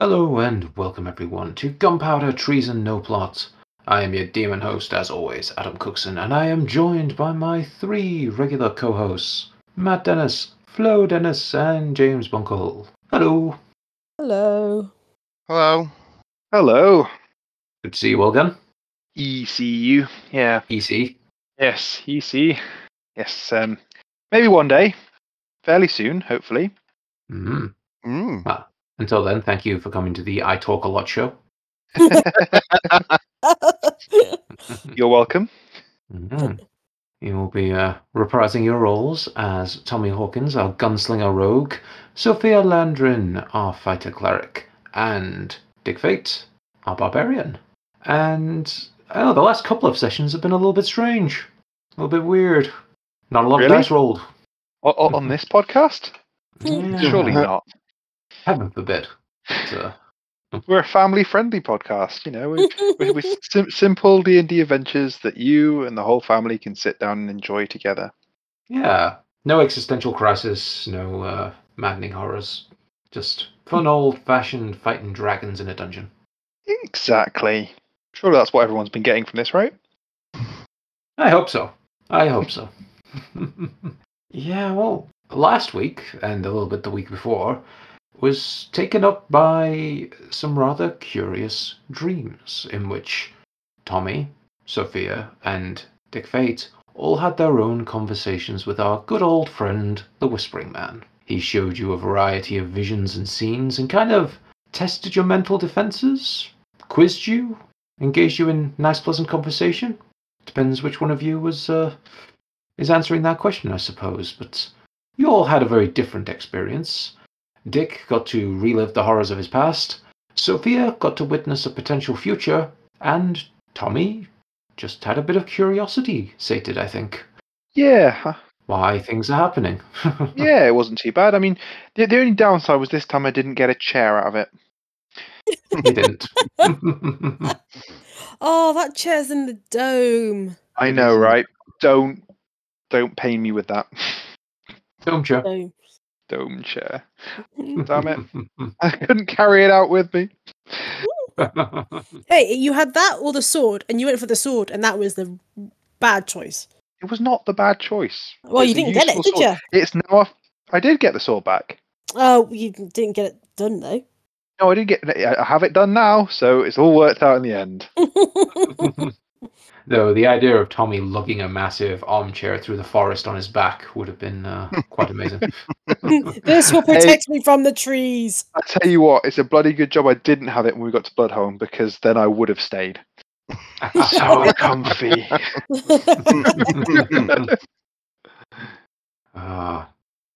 Hello and welcome everyone to Gunpowder Treason No Plot. I am your demon host, as always, Adam Cookson, and I am joined by my three regular co-hosts, Matt Dennis, Flo Dennis, and James Bunkle. Hello. Hello. Hello. Hello. Good to see you all again. ECU. Yeah. EC. Yes. EC. Yes. Um. Maybe one day. Fairly soon, hopefully. Mm. Mm. Until then, thank you for coming to the I Talk a Lot show. You're welcome. Mhm. You will be uh, reprising your roles as Tommy Hawkins, our gunslinger rogue, Sophia Landrin, our fighter cleric, and Dick Fate, our barbarian. And I know the last couple of sessions have been a little bit strange, a little bit weird. Not a lot Really? of dice rolled. O- o- on this podcast? Yeah, Surely not. Heaven forbid. Uh, We're a family-friendly podcast. You know, we- we- sim- simple D and D adventures that you and the whole family can sit down and enjoy together. yeah, no existential crisis, no uh, maddening horrors. Just fun old-fashioned fighting dragons in a dungeon. Exactly. Surely that's what everyone's been getting from this, right? I hope so. I hope so. yeah, well, last week and a little bit the week before was taken up by some rather curious dreams in which Tommy, Sophia, and Dick Fate all had their own conversations with our good old friend, the Whispering Man. He showed you a variety of visions and scenes and kind of tested your mental defenses, quizzed you, engaged you in nice, pleasant conversation. Depends which one of you was uh, is answering that question, I suppose. But you all had a very different experience. Dick got to relive the horrors of his past. Sophia got to witness a potential future, and Tommy just had a bit of curiosity sated. I think Yeah. huh. why things are happening. Yeah, it wasn't too bad. I mean, the, the only downside was this time I didn't get a chair out of it. he didn't. oh, that chair's in the dome. I know, right? Don't don't pain me with that Don't you? Dome. Dome chair. Mm-hmm. Damn it. I couldn't carry it out with me. Hey, you had that or the sword, and you went for the sword, and that was the bad choice. It was not the bad choice. Well, you It's a didn't get it, did sword. you? It's now. off- I did get the sword back. Oh, you didn't get it done though. No, I did get. I have it done now, so it's all worked out in the end. Though the idea of Tommy lugging a massive armchair through the forest on his back would have been uh, quite amazing. this will protect me from the trees. I tell you what, it's a bloody good job I didn't have it when we got to Bloodhome because then I would have stayed. So comfy. Ah.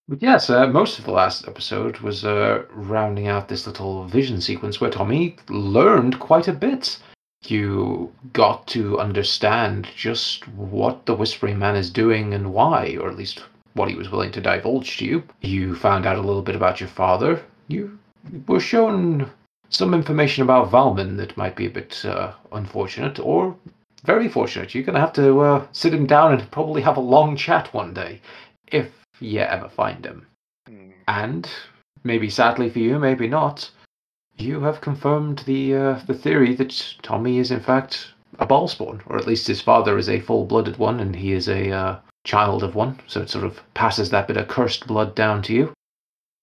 but yes, uh, most of the last episode was uh, rounding out this little vision sequence where Tommy learned quite a bit. You got to understand just what the Whispering Man is doing and why, or at least what he was willing to divulge to you. You found out a little bit about your father. You were shown some information about Valman that might be a bit uh, unfortunate or very fortunate. You're going to have to uh, sit him down and probably have a long chat one day, if you ever find him. Hmm. And maybe sadly for you, maybe not, you have confirmed the uh, the theory that Tommy is in fact a Bhaalspawn, or at least his father is a full-blooded one, and he is a uh, child of one. So it sort of passes that bit of cursed blood down to you.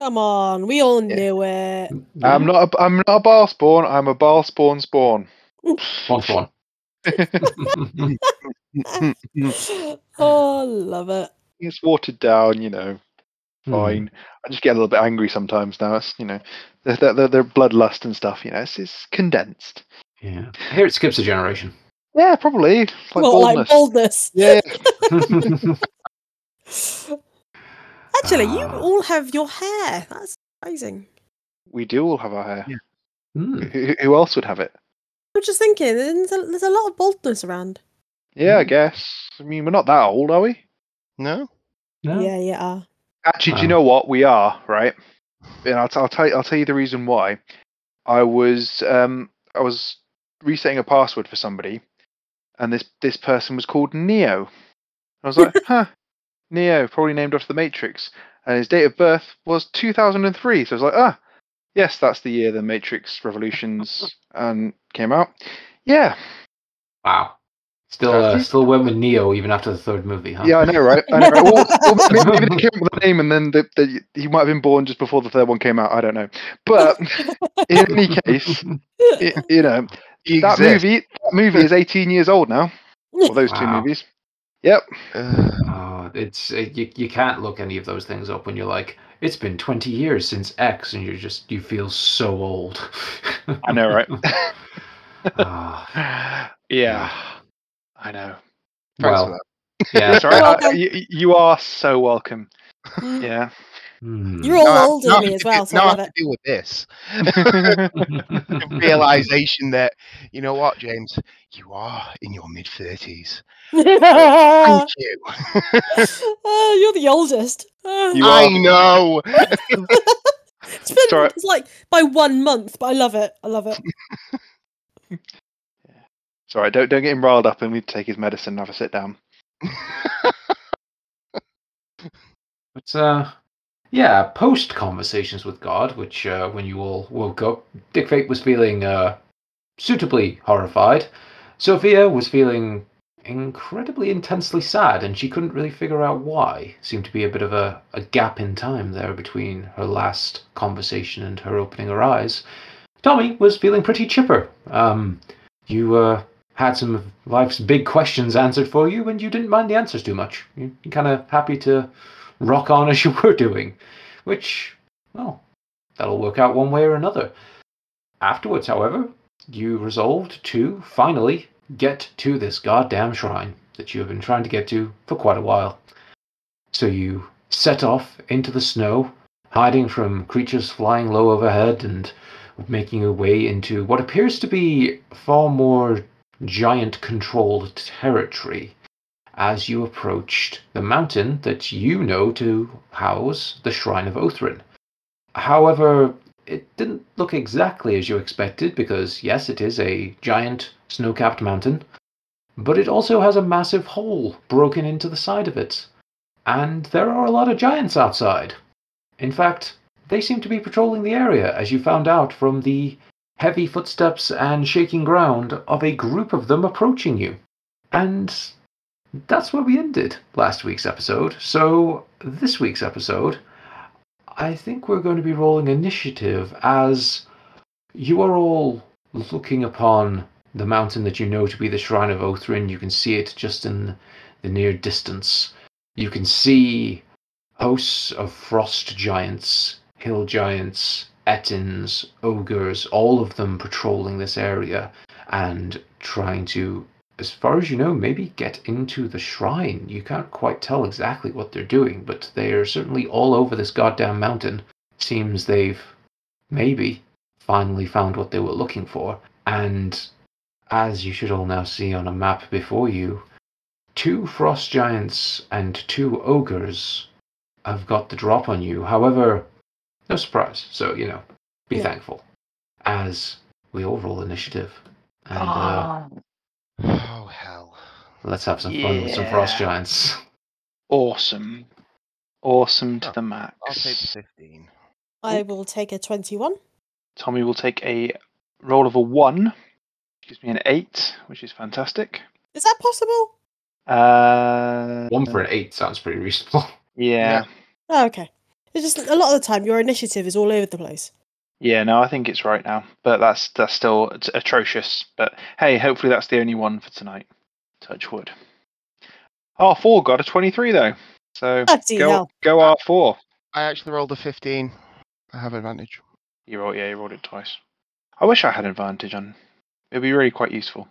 Come on, we all Yeah. knew it. I'm not. A, I'm not a Bhaalspawn. I'm a Bhaalspawn spawn. One spawn. oh, love it. It's watered down, you know. Hmm. Fine. I just get a little bit angry sometimes now. It's you know, the the, the, the bloodlust and stuff. You know, it's, it's condensed. Yeah. Here it skips a generation. Yeah, probably. It's like well, like boldness. boldness. Yeah. Actually, you Ah. all have your hair. That's amazing. we do all have our hair. Yeah. Hmm. Who, who else would have it? I'm just thinking, there's a, there's a lot of boldness around. Yeah, I Mm. guess. I mean, we're not that old, are we? no? No? Yeah, yeah. Actually, do you Um, know what? We are right. And I'll, t- I'll tell you. I'll tell you the reason why. I was um I was resetting a password for somebody, and this this person was called Neo. I was like, huh, Neo, probably named after the Matrix, and his date of birth was 2003. So I was like, ah, Yes, that's the year the Matrix Revolutions um, came out. Yeah, Wow. Still, uh, still went with Neo even after the third movie, huh? yeah, I know, right? I know, right? Well, well, maybe, maybe they came up with the name and then the, the, he might have been born just before the third one came out. I don't know. But in any case, i you know, He that exists. movie, that movie is 18 years old now. Well, those two movies. Yep. Ugh. Oh, it's uh, you, you can't look any of those things up when you're like, it's been 20 years since X, and you're just you feel so old. I know, right? Ah, yeah, I know. Thanks for well, that. yeah. That's all right. welcome. I- you, you are so welcome. Mm. Yeah. Hmm. You're all Now older than me as well, so I now I love have to deal with this. Realization that you know what, James, you are in your mid thirties. Thank you. you're the oldest. Ah. You I are. know. It's been Sorry. it's like by one month, but I love it. I love it. Right. Don't don't get him riled up and we take his medicine and have a sit down. But uh, yeah, post conversations with God, which uh, when you all woke up, Dick Fate was feeling uh, suitably horrified. Sophia was feeling incredibly intensely sad, and she couldn't really figure out why. Seemed to be a bit of a, a gap in time there between her last conversation and her opening her eyes. Tommy was feeling pretty chipper. Um, you uh, had some of life's big questions answered for you, and you didn't mind the answers too much. You- You're kind of happy to rock on as you were doing, which, well, that'll work out one way or another. Afterwards, however, you resolved to finally get to this goddamn shrine that you have been trying to get to for quite a while. So you set off into the snow, hiding from creatures flying low overhead and making your way into what appears to be far more giant controlled territory as you approached the mountain that you know to house the Shrine of Othrin. However, it didn't look exactly as you expected because, yes, it is a giant snow capped mountain, but it also has a massive hole broken into the side of it. And there are a lot of giants outside. In fact, they seem to be patrolling the area, as you found out from the heavy footsteps and shaking ground of a group of them approaching you. And that's where we ended last week's episode. So, this week's episode, I think we're going to be rolling initiative as you are all looking upon the mountain that you know to be the Shrine of Othrin. You can see it just in the near distance. You can see hosts of frost giants, hill giants, ettins, ogres, all of them patrolling this area and trying to as far as you know, maybe get into the shrine. You can't quite tell exactly what they're doing, but they are certainly all over this goddamn mountain. Seems they've maybe finally found what they were looking for. And as you should all now see on a map before you, two frost giants and two ogres have got the drop on you. However, no surprise. So, you know, be Yeah. thankful. As we all roll initiative. And uh, Ah. Oh hell. Let's have some fun with some frost giants. Awesome. Awesome to Oh, the max. I'll take fifteen. I will take a 21. Tommy will take a roll of a one, which gives me an eight, which is fantastic. Is that possible? Uh, One for an eight sounds pretty reasonable. Yeah. Oh, okay. It's just a lot of the time your initiative is all over the place. Yeah, no, I think it's right now, but that's that's still atrocious. But hey, hopefully that's the only one for tonight. Touch wood. R four got a twenty three though, so Bloody go hell. go R four. I actually rolled a fifteen. I have advantage. You rolled, yeah, you rolled it twice. I wish I had advantage on. It'd be really quite useful.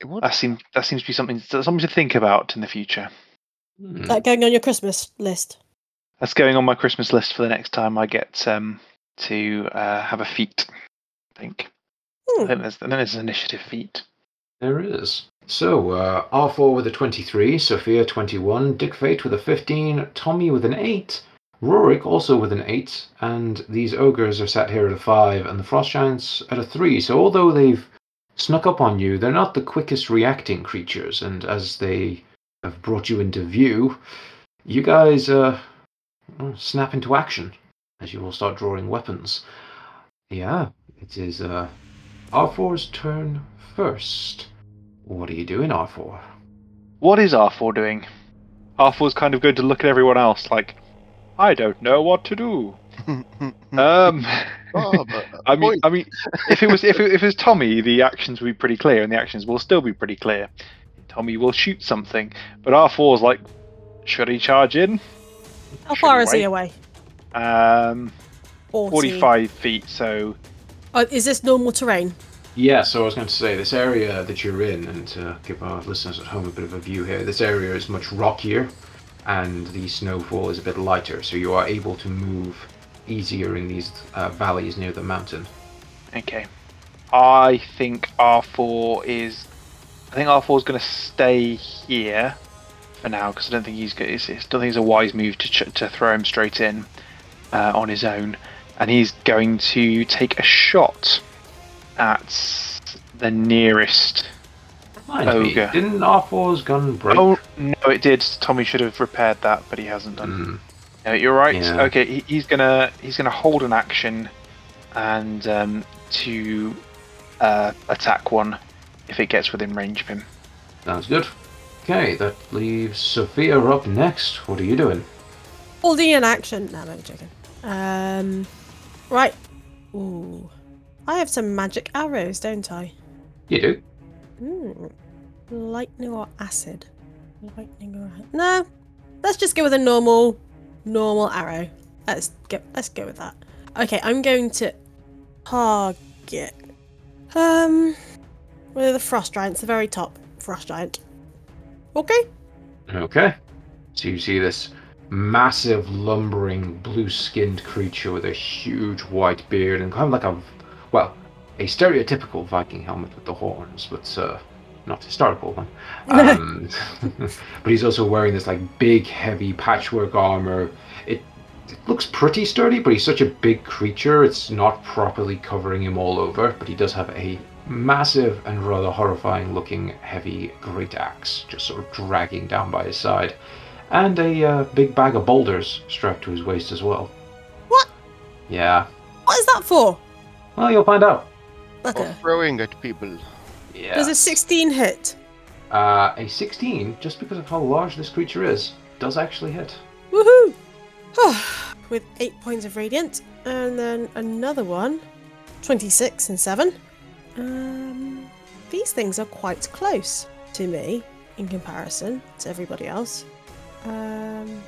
It would. That seems that seems to be something something to think about in the future. Hmm. Like going on your Christmas list. That's going on my Christmas list for the next time I get um to uh, have a feat. I think. I Hmm. think there's, I think there's an initiative feat. There is. So, uh, R4 with a 23, Sophia 21, Dick Fate with a 15, Tommy with an 8, Rorik also with an 8, and these ogres are sat here at a 5, and the Frost Giants at a 3. So, although they've snuck up on you, they're not the quickest reacting creatures, and as they have brought you into view, you guys uh, well, snap into action as you all start drawing weapons. Yeah, it is uh, R4's turn first. What are you doing, R4? What is R4 doing? R4's kind of going to look at everyone else like, I don't know what to do. Um, Oh, I mean, point. I mean, if it was if it, if it was Tommy, the actions would be pretty clear, and the actions will still be pretty clear. Tommy will shoot something, but R4's like, should he charge in? How far we is he away? Um, 40. forty-five feet. So Oh, is this normal terrain? Yeah, so I was going to say this area that you're in, and to give our listeners at home a bit of a view here, this area is much rockier, and the snowfall is a bit lighter, so you are able to move easier in these uh, valleys near the mountain. okay, I think R4 is. I think R4 is going to stay here for now because I don't think he's. go- It's, it's, don't think it's a wise move to ch- to throw him straight in uh, on his own, and he's going to take a shot at the nearest Mind me, Ogre. didn't R4's gun break? Oh no, it did. Tommy should have repaired that, but he hasn't done. Hmm, No, you're right. Yeah. Okay, he, he's gonna he's gonna hold an action, and um, to uh, attack one if it gets within range of him. sounds good. Okay, that leaves Sophia up next. What are you doing? Holding in action. No, no, I'm joking. Um, right. Ooh. I have some magic arrows, don't I? You do. Hmm. Lightning or acid? Lightning or acid? No. Let's just go with a normal, normal arrow. Let's go. Let's go with that. Okay, I'm going to target. Um, where are the frost giants? The very top frost giant. Okay. Okay. So you see this massive, lumbering, blue-skinned creature with a huge white beard and kind of like a, well, a stereotypical Viking helmet with the horns, but uh, not historical one. Um, but he's also wearing this like big, heavy patchwork armor. It, it looks pretty sturdy, but he's such a big creature, it's not properly covering him all over. But he does have a massive and rather horrifying looking heavy great axe just sort of dragging down by his side and a uh, big bag of boulders strapped to his waist as well What? yeah What is that for? well you'll find out Like throwing at people. yeah Does a 16 hit? uh, a 16 just because of how large this creature is does actually hit Woohoo! With 8 points of radiant. And then another one. 26 and 7. Um, these things are quite close to me in comparison to everybody else. Um,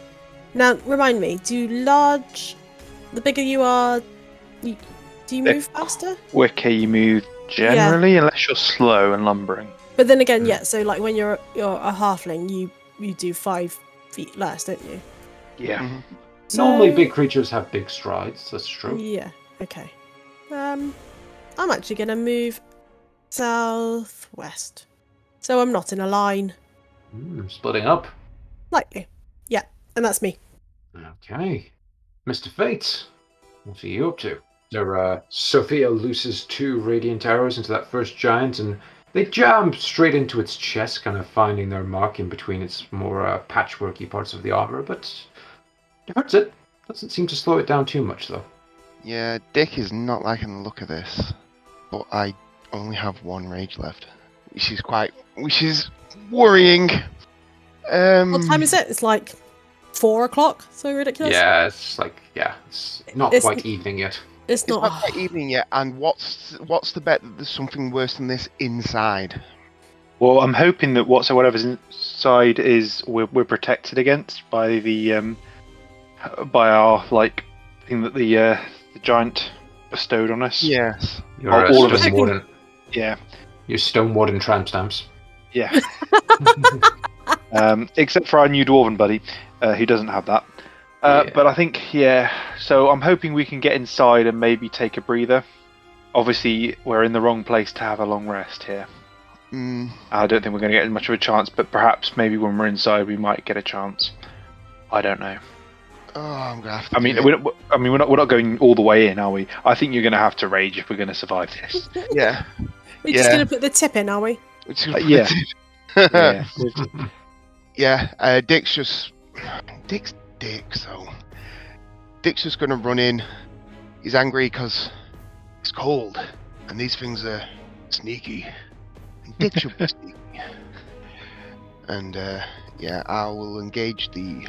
now, remind me, do large. The bigger you are, you, do you They're move faster? Quicker you move generally, unless you're slow and lumbering. But then again, Hmm. yeah, so like when you're you're a halfling, you you do 5 feet less, don't you? Yeah. Mhm. normally big creatures have big strides that's true Yeah. Okay. Um, I'm actually gonna move southwest, so I'm not in a line. Hmm, splitting up. Lightly. Yeah, and that's me. okay. Mr fate what are you up to? There uh, sophia looses two radiant arrows into that first giant and they jam straight into its chest kind of finding their mark in between its more uh, patchworky parts of the armor but it hurts it. Doesn't seem to slow it down too much though. Yeah, Dick is not liking the look of this, but I only have one rage left, which is quite, which is worrying. Um, What time is it? It's like four o'clock. So ridiculous. yeah it's like yeah it's not It's- quite evening yet It's It's not. not quite evening yet, and what's what's the bet that there's something worse than this inside? Well, I'm hoping that what's whatever's inside is we're, we're protected against by the um by our like thing that the uh, the giant bestowed on us. Yes. you're Oh, a all of us. stone warden Yeah. you're stone warden tramp stamps Yeah. um, except for our new dwarven buddy, uh, he doesn't have that. Uh, Yeah. But I think, yeah. So I'm hoping we can get inside and maybe take a breather. Obviously, we're in the wrong place to have a long rest here. Mm, I don't think we're going to get much of a chance, but perhaps maybe when we're inside, we might get a chance. I don't know. Oh, I'm gonna have to. I mean, we're not, I mean, we're not we're not going all the way in, are we? I think you're going to have to rage if we're going to survive this. yeah. We're just gonna put the tip in, are we? Uh, yeah. yeah. Yeah, uh, Dick's just Dick's Dick. So Dick's just gonna run in. He's angry because It's cold, and these things are sneaky. And Dick should be sneaky. And uh, yeah, I will engage the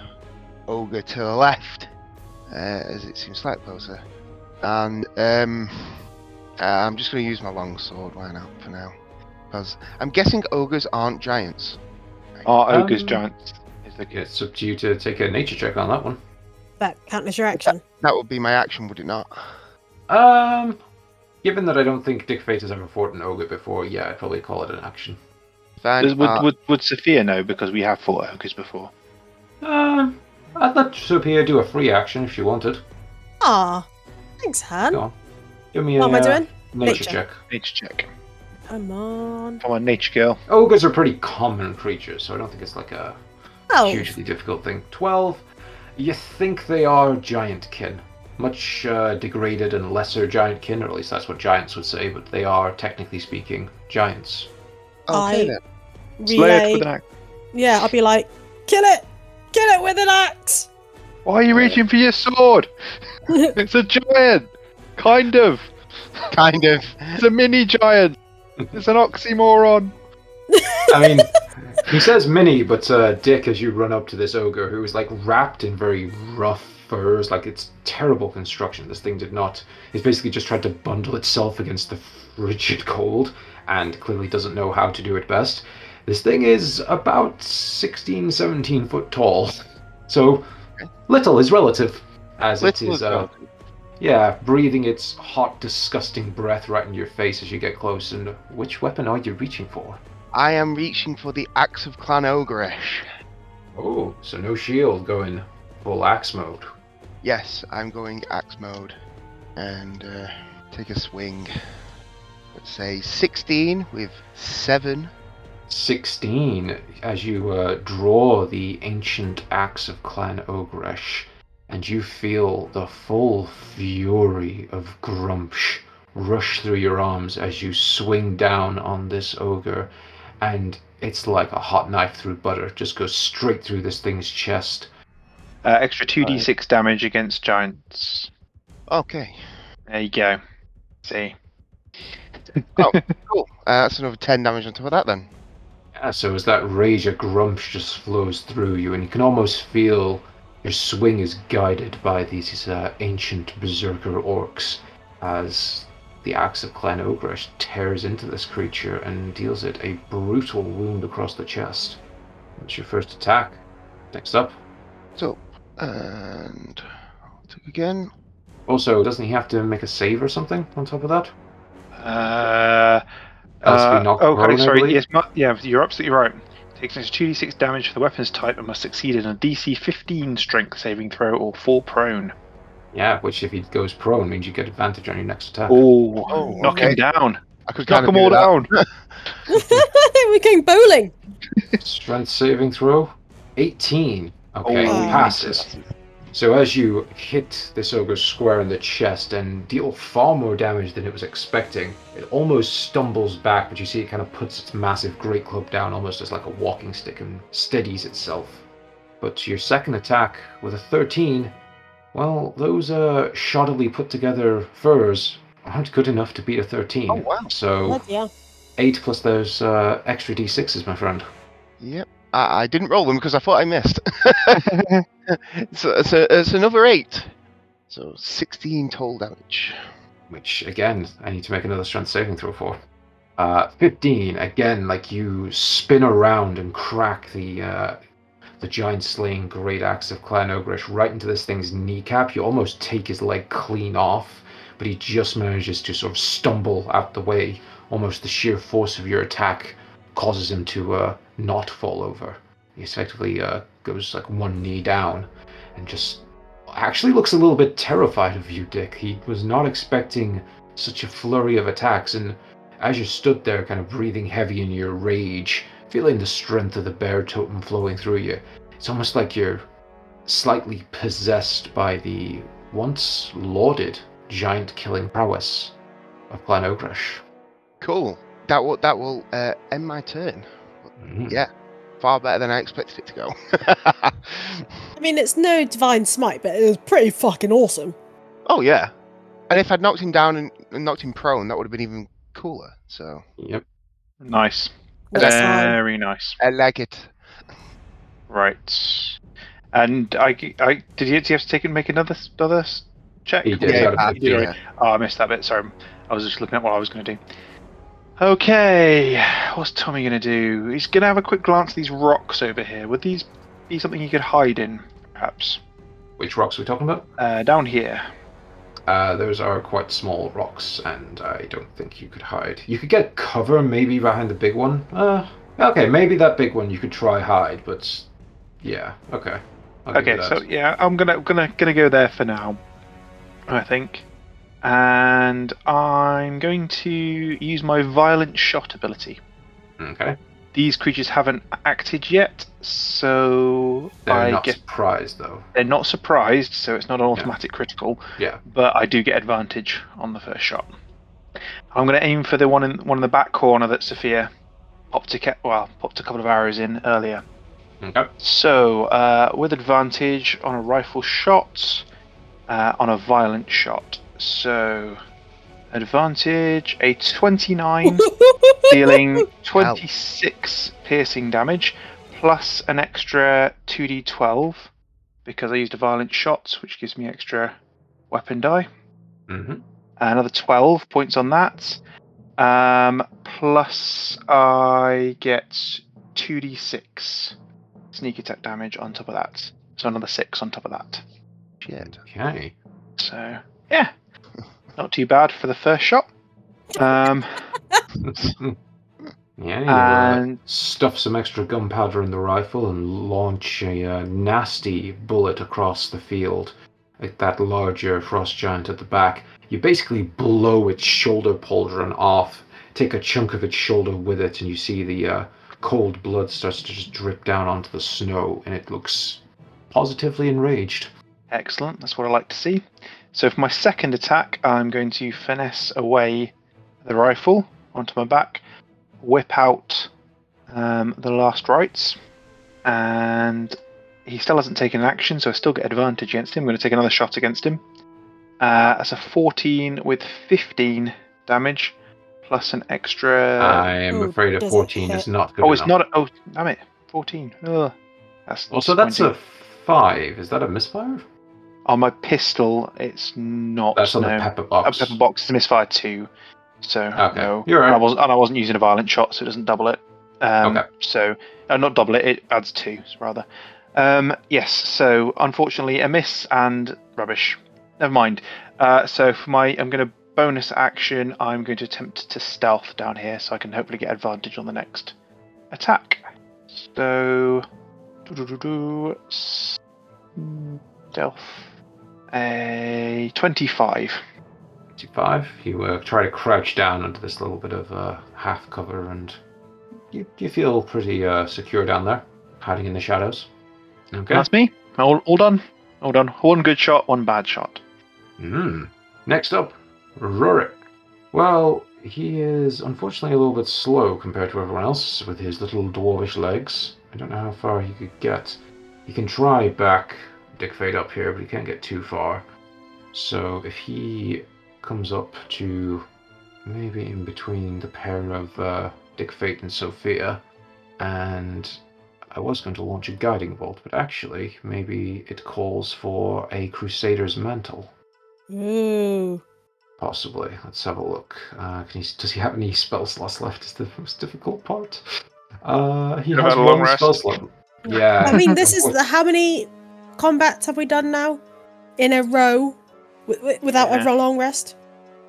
ogre to the left, uh, as it seems slightly closer. And um, uh, I'm just going to use my long sword. Why not for now? Because I'm guessing ogres aren't giants. Our ogre's Um, giants. Is the It's up to you to take a nature check on that one. That count as your action. That would be my action, would it not? Um, given that I don't think Dick Fate has ever fought an ogre before, yeah, I'd probably call it an action. Fine. Would, uh, would, would Sophia know because we have fought ogres before? Um, I'd let Sophia do a free action if she wanted. Ah, thanks, Han. Go on. Give me a am I uh, doing? nature, Nature. check. Nature check. Come on. Come on, nature girl. Ogres are pretty common creatures, so I don't think it's like a Oh, hugely difficult thing. 12. You think they are giant kin. Much uh, degraded and lesser giant kin, or at least that's what giants would say, but they are, technically speaking, giants. okay I- then. Slay it relay. with an axe. Yeah, I'll be like, kill it! Kill it with an axe! Why are you reaching for your sword? It's a giant! Kind of. Kind of. It's a mini giant. It's an oxymoron. I mean, he says mini, but uh, Dick, as you run up to this ogre who is like wrapped in very rough furs, like it's terrible construction. This thing did not. It's basically just tried to bundle itself against the frigid cold, and clearly doesn't know how to do it best. This thing is about 16, 17 foot tall, so little is relative, as Little it is. Uh, yeah, breathing its hot, disgusting breath right in your face as you get close. And which weapon are you reaching for? I am reaching for the axe of Clan Ogresh. Oh, so no shield going full axe mode. Yes, I'm going axe mode. And uh, take a swing. Let's say 16 with 7. 16 as you uh, draw the ancient axe of Clan Ogresh, and you feel the full fury of Gruumsh rush through your arms as you swing down on this ogre, and it's like a hot knife through butter, just goes straight through this thing's chest. Uh, extra 2d6 damage against giants. Okay, There you go. See. Oh, cool. Uh, that's another 10 damage on top of that then. Yeah, so as that rage of Gruumsh just flows through you, and you can almost feel your swing is guided by these uh, ancient berserker orcs as the axe of Clan Ogresh tears into this creature and deals it a brutal wound across the chest. That's your first attack. Next up. So, and. Again. Also, doesn't he have to make a save or something on top of that? Uh, uh, knocked oh, prone, I sorry. Yes, mu- yeah, you're absolutely right. Takes an extra 2d6 damage for the weapon's type and must succeed in a DC 15 strength saving throw or fall prone. Yeah, which if he goes prone means you get advantage on your next attack. Oh, Oh, knock okay. him down. I could Knock kind of them all down. We're going bowling! Strength saving throw. 18. Okay, Oh, he passes. So as you hit this ogre square in the chest and deal far more damage than it was expecting, it almost stumbles back, but you see it kind of puts its massive great club down almost as like a walking stick and steadies itself. But your second attack with a 13, well, those uh, shoddily put together furs aren't good enough to beat a 13. Oh, wow. So Bloody hell. 8 plus those uh, extra d6s, my friend. Yep. I, I didn't roll them because I thought I missed. so it's, it's another 8. So 16 total damage. which again I need to make another strength saving throw for. Uh, 15 again, like you spin around and crack the uh, the giant slaying great axe of Clan Ogresh right into this thing's kneecap. You almost take his leg clean off, but he just manages to sort of stumble out the way. Almost the sheer force of your attack causes him to uh, not fall over. He effectively uh, goes like one knee down and just actually looks a little bit terrified of you, Dick. He was not expecting such a flurry of attacks, and as you stood there, kind of breathing heavy in your rage, feeling the strength of the bear totem flowing through you, it's almost like you're slightly possessed by the once lauded giant killing prowess of Clan Ogresh. Cool. That will that will uh, end my turn. Mhm. Yeah. Far better than I expected it to go. I mean, it's no divine smite, but it was pretty fucking awesome. oh yeah. And if I'd knocked him down and, and knocked him prone, that would have been even cooler. So Yep. Nice. That's fine. Very nice. I like it. Right. And I, I did you, did you have to take and make another s- another check? He did. Yeah, got a bit- You did yeah. already. Oh, I missed that bit. Sorry, I was just looking at what I was going to do. Okay, what's Tommy going to do? He's going to have a quick glance at these rocks over here. Would these be something he could hide in, perhaps? Which rocks are we talking about? Uh, down here. Uh, those are quite small rocks, and I don't think you could hide. You could get cover maybe behind the big one. Uh, okay, maybe that big one you could try hide, but yeah, okay. Okay, so yeah, I'm gonna gonna gonna go there for now. I think, and I'm going to use my violent shot ability. okay, These creatures haven't acted yet, so they're I not get surprised though. they're not surprised, so it's not an automatic critical. Yeah. But I do get advantage on the first shot. I'm going to aim for the one in one in the back corner that Sophia popped a ca- well popped a couple of arrows in earlier. Okay. So uh, with advantage on a rifle shot, uh, on a violent shot. So advantage a 29 dealing 26 piercing damage plus an extra 2d12 because I used a violent shot, which gives me extra weapon die. Mm-hmm. Another 12 points on that. Um, plus I get 2d6 sneak attack damage on top of that. So another 6 on top of that. Shit. Okay. So, yeah. Not too bad for the first shot. Um, yeah, you uh, and stuff some extra gunpowder in the rifle and launch a uh, nasty bullet across the field at that larger frost giant at the back. You basically blow its shoulder pauldron off, take a chunk of its shoulder with it, and you see the uh, cold blood starts to just drip down onto the snow, and it looks positively enraged. Excellent. That's what I like to see. So for my second attack, I'm going to finesse away the rifle onto my back, whip out um, the last rights, and he still hasn't taken an action, so I still get advantage against him. I'm going to take another shot against him. Uh, that's a 14 with 15 damage, plus an extra. I am afraid a 14 hit. is not good oh, it's enough. not. A, oh, damn it! 14. Ugh. That's Well, so that's a 5. Is that a misfire? On my pistol, it's not. That's on no. the pepper A box. pepper box is misfire two, so Okay, no. you're right. And I wasn't, and I wasn't using a violent shot, so it doesn't double it. Um, Okay. So, uh, not double it. It adds two, rather. Um, yes. So, unfortunately, a miss and rubbish. Never mind. Uh, so for my, I'm going to bonus action. I'm going to attempt to stealth down here, so I can hopefully get advantage on the next attack. So, doo-doo-doo-doo, stealth. A 25. 25. You uh, try to crouch down under this little bit of uh, half cover, and you, you feel pretty uh, secure down there, hiding in the shadows. Okay. That's me. All, all done. All done. One good shot, one bad shot. Hmm. Next up, Rurik. Well, he is unfortunately a little bit slow compared to everyone else with his little dwarvish legs. I don't know how far he could get. He can try back Dick Fate up here, but he can't get too far. So if he comes up to maybe in between the pair of uh, Dick Fate and Sophia, and I was going to launch a guiding bolt, but actually maybe it calls for a Crusader's mantle. Ooh. Possibly. Let's have a look. Uh, can he, does he have any spell slots left? Is the most difficult part. Uh, he What has about long one spell slot. Yeah. I mean, this is the how many combats have we done now in a row wi- wi- without Yeah. a long rest?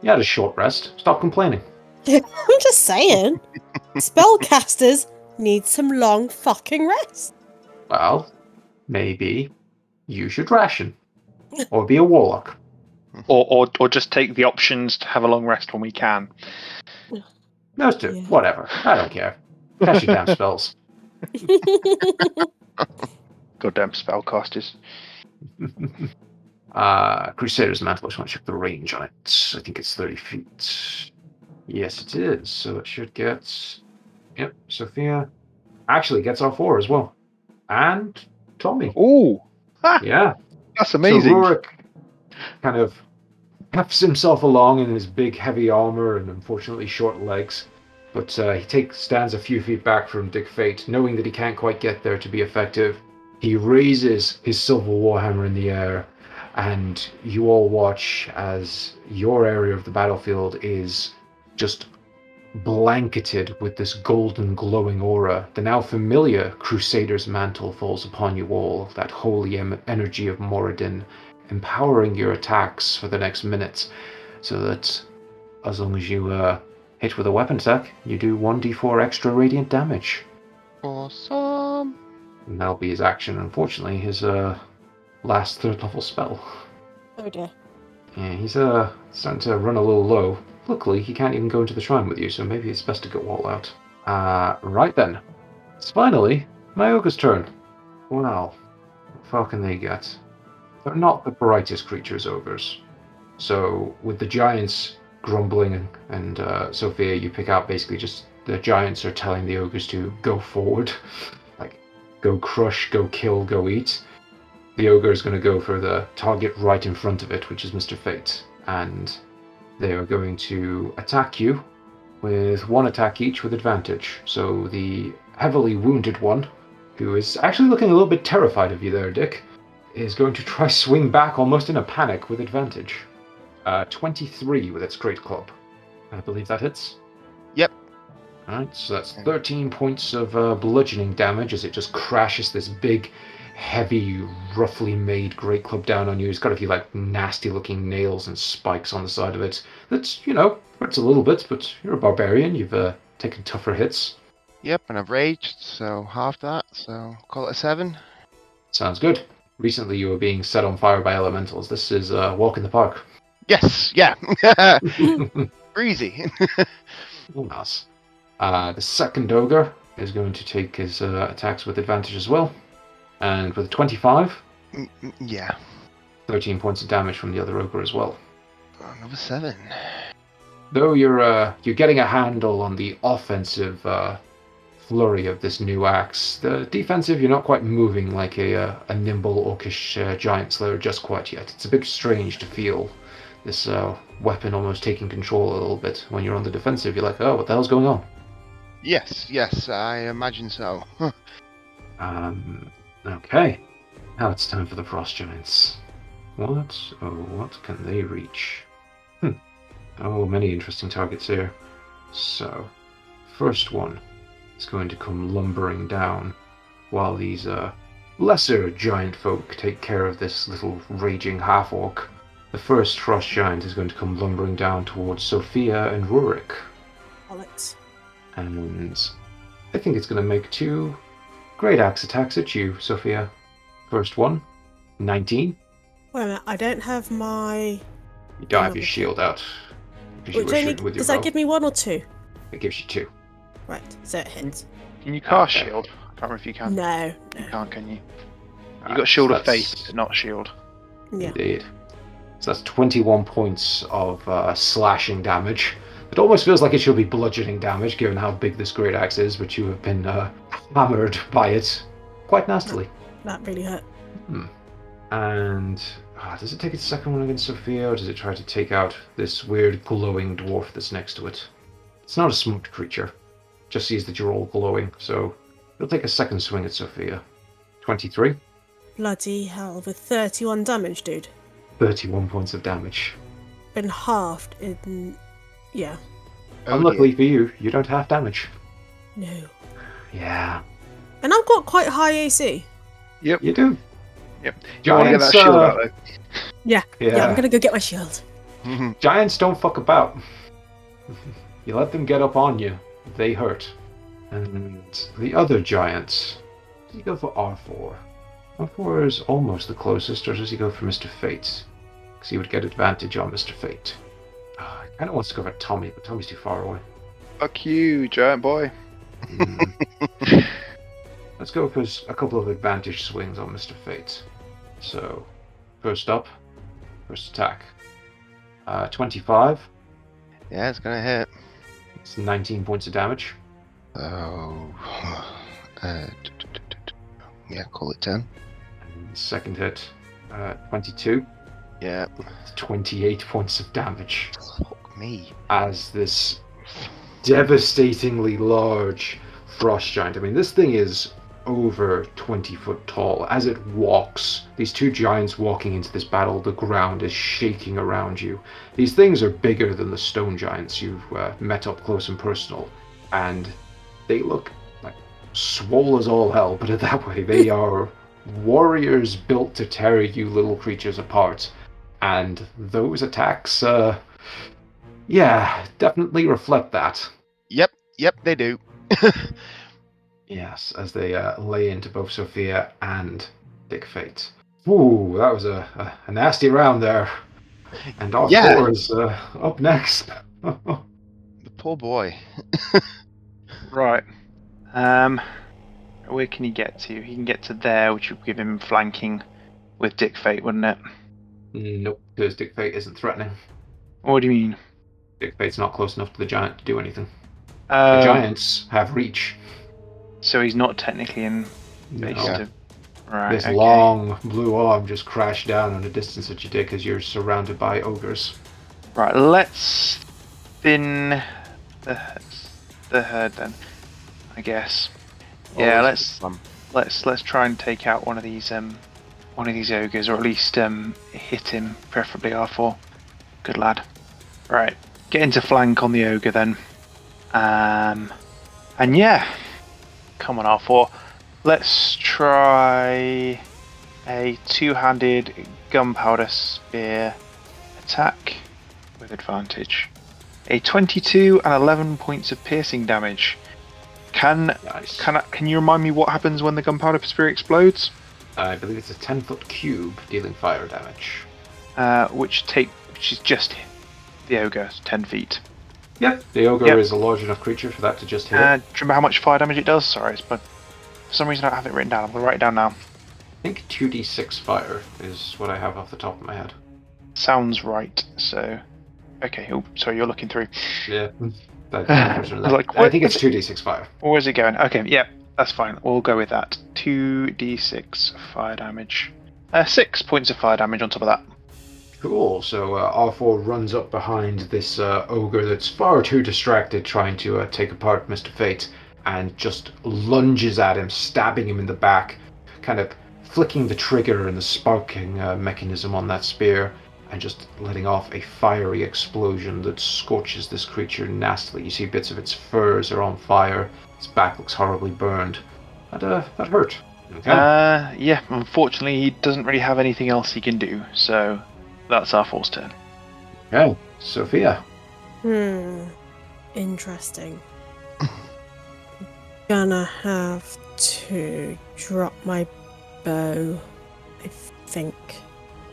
You had a short rest. Stop complaining. I'm just saying, spellcasters need some long fucking rest. Well, maybe you should ration, or be a warlock. Or, or, or just take the options to have a long rest when we can. Those two, Yeah. whatever. I don't care. Cast your damn spells. Goddamn spellcasters. uh, Crusader's Mantle. I just want to check the range on it. I think it's 30 feet. Yes, it is. So it should get. Yep, Sophia actually gets all four as well. And Tommy. Ooh, Yeah. that's amazing. So amazing. Rurik kind of paths himself along in his big, heavy armor and unfortunately short legs. But uh, he takes stands a few feet back from Dick Fate, knowing that he can't quite get there to be effective. He raises his silver warhammer in the air, and you all watch as your area of the battlefield is just blanketed with this golden glowing aura. The now familiar Crusader's mantle falls upon you all, that holy em- energy of Moradin, empowering your attacks for the next minutes, so that as long as you uh, hit with a weapon attack, you do 1d4 extra radiant damage. Awesome. And that'll be his action. Unfortunately, his uh, last third level spell. Oh dear. Yeah, he's uh, starting to run a little low. Luckily, he can't even go into the shrine with you, so maybe it's best to go all out. Uh, right then. It's finally Myoga's turn. Wow. What far can they get? They're not the brightest creatures, ogres. So, with the giants grumbling and uh, Sophia, you pick out basically just the giants are telling the ogres to go forward. go crush, go kill, go eat. The ogre is going to go for the target right in front of it, which is Mr. Fate. And they are going to attack you with one attack each with advantage. So the heavily wounded one, who is actually looking a little bit terrified of you there, Dick, is going to try swing back almost in a panic with advantage. Uh, 23 with its great club. I believe that hits. Alright, so that's 13 points of uh, bludgeoning damage as it just crashes this big, heavy, roughly made great club down on you. It's got a few like nasty looking nails and spikes on the side of it. That's, you know, hurts a little bit, but you're a barbarian. You've uh, taken tougher hits. Yep, and I've raged, so half that, so call it a seven. Sounds good. Recently, you were being set on fire by elementals. This is a uh, walk in the park. Yes, yeah. Breezy. nice. Uh, the second ogre is going to take his uh, attacks with advantage as well. And with a 25, Mm, mm, yeah. 13 points of damage from the other ogre as well. Number seven. Though you're uh, you're getting a handle on the offensive uh, flurry of this new axe, the defensive you're not quite moving like a uh, a nimble orcish uh, giant slayer just quite yet. It's a bit strange to feel this uh, weapon almost taking control a little bit. When you're on the defensive, you're like, oh, what the hell's going on? Yes, yes, I imagine so. Um, okay, now it's time for the frost giants. What? Oh, what can they reach? Hmm. Oh, many interesting targets here. So, first one is going to come lumbering down, while these uh, lesser giant folk take care of this little raging half orc. The first frost giant is going to come lumbering down towards Sophia and Rurik, Bollocks. And I think it's going to make two great axe attacks at you, Sophia. First one, 19. Wait a minute, I don't have my. You don't have your shield out. Because you only, shooting with your does that give me one or two? It gives you two. Right, so it hits. Can you cast Okay. shield? I can't remember if you can. No, You no. can't, can you? You Alright, got shield so of faith, not shield. Yeah. Indeed. So that's 21 points of uh, slashing damage. It almost feels like it should be bludgeoning damage, given how big this great axe is, but you have been uh, hammered by it quite nastily. That really hurt. And ah, does it take its second one against Sophia, or does it try to take out this weird glowing dwarf that's next to it? It's not a smoked creature. Just sees that you're all glowing, so it'll take a second swing at Sophia. 23, Bloody hell, with 31 damage, dude. 31 points of damage. Been halved in. Yeah. Oh, Unluckily for you, you don't have damage. No. Yeah, And I've got quite high AC. Yep. You do. Yep. You want to get that Giants, shield uh, out though. Yeah. Yeah, Yeah, I'm gonna go get my shield. giants don't fuck about. you let them get up on you, they hurt. And the other giants, does he go for R4? R4 is almost the closest, or does he go for Mr. Fate? Because he would get advantage on Mr. Fate. He kind of wants to go for Tommy, but Tommy's too far away. Fuck you, giant boy. Hmm. Let's go for a couple of advantage swings on Mr. Fate. So, first up, first attack. Uh, 25. yeah, it's gonna hit. It's 19 points of damage. Oh. Uh, yeah, call it ten. And second hit, uh, 22. Yeah. 28 points of damage Fuck me. as this devastatingly large frost giant. I mean, this thing is over 20 foot tall. As it walks, these two giants walking into this battle, the ground is shaking around you. These things are bigger than the stone giants you've uh, met up close and personal, and they look like swole as all hell, put it that way. They are warriors built to tear you little creatures apart, and those attacks, uh, yeah, definitely reflect that. Yep. Yep. They do. Yes, as they uh, lay into both Sophia and Dick Fate. Ooh, that was a, a, a nasty round there. And our Yeah. four is uh, up next. the poor boy. Right. Um, where can he get to? He can get to there, which would give him flanking with Dick Fate, wouldn't it? nope, because Dick Fate isn't threatening. What do you mean? Dick Fate's not close enough to the giant to do anything. The Uh, giants have reach. So he's not technically in base No. to. Right. This okay. long blue arm just crashed down on the distance that you did because you're surrounded by ogres. Right. Let's thin the the herd then. I guess. Yeah. Always Let's let's let's try and take out one of these um one of these ogres, or at least um hit him, preferably R4. Good lad. Right, get into flank on the ogre then. Um, and yeah, come on R4. Let's try a two-handed gunpowder spear attack with advantage. A 22 and 11 points of piercing damage. Can Nice. can I, can you remind me what happens when the gunpowder spear explodes? I believe it's a 10 foot cube dealing fire damage. Uh, which take which is just the ogre, ten feet. Yep. The ogre Yep. is a large enough creature for that to just hit. Uh, do you remember how much fire damage it does? Sorry, it's- but for some reason I don't have it written down. I'm gonna write it down now. I think 2d6 fire is what I have off the top of my head. Sounds right. So, okay. Oh, sorry, you're looking through. Yeah. That- I like, I think it's 2d6 fire. Where's it going? Okay, yeah, that's fine. We'll go with that. Two d6 fire damage. Uh, six points of fire damage on top of that. Cool. So uh, R4 runs up behind this uh, ogre that's far too distracted trying to uh, take apart Mr. Fate and just lunges at him, stabbing him in the back, kind of flicking the trigger and the sparking uh, mechanism on that spear and just letting off a fiery explosion that scorches this creature nastily. You see bits of its furs are on fire, its back looks horribly burned. That, uh, that hurt. Okay. Uh, yeah, unfortunately, he doesn't really have anything else he can do, so that's R4's turn. okay. Sophia. Hmm. Interesting. Gonna have to drop my bow, I think,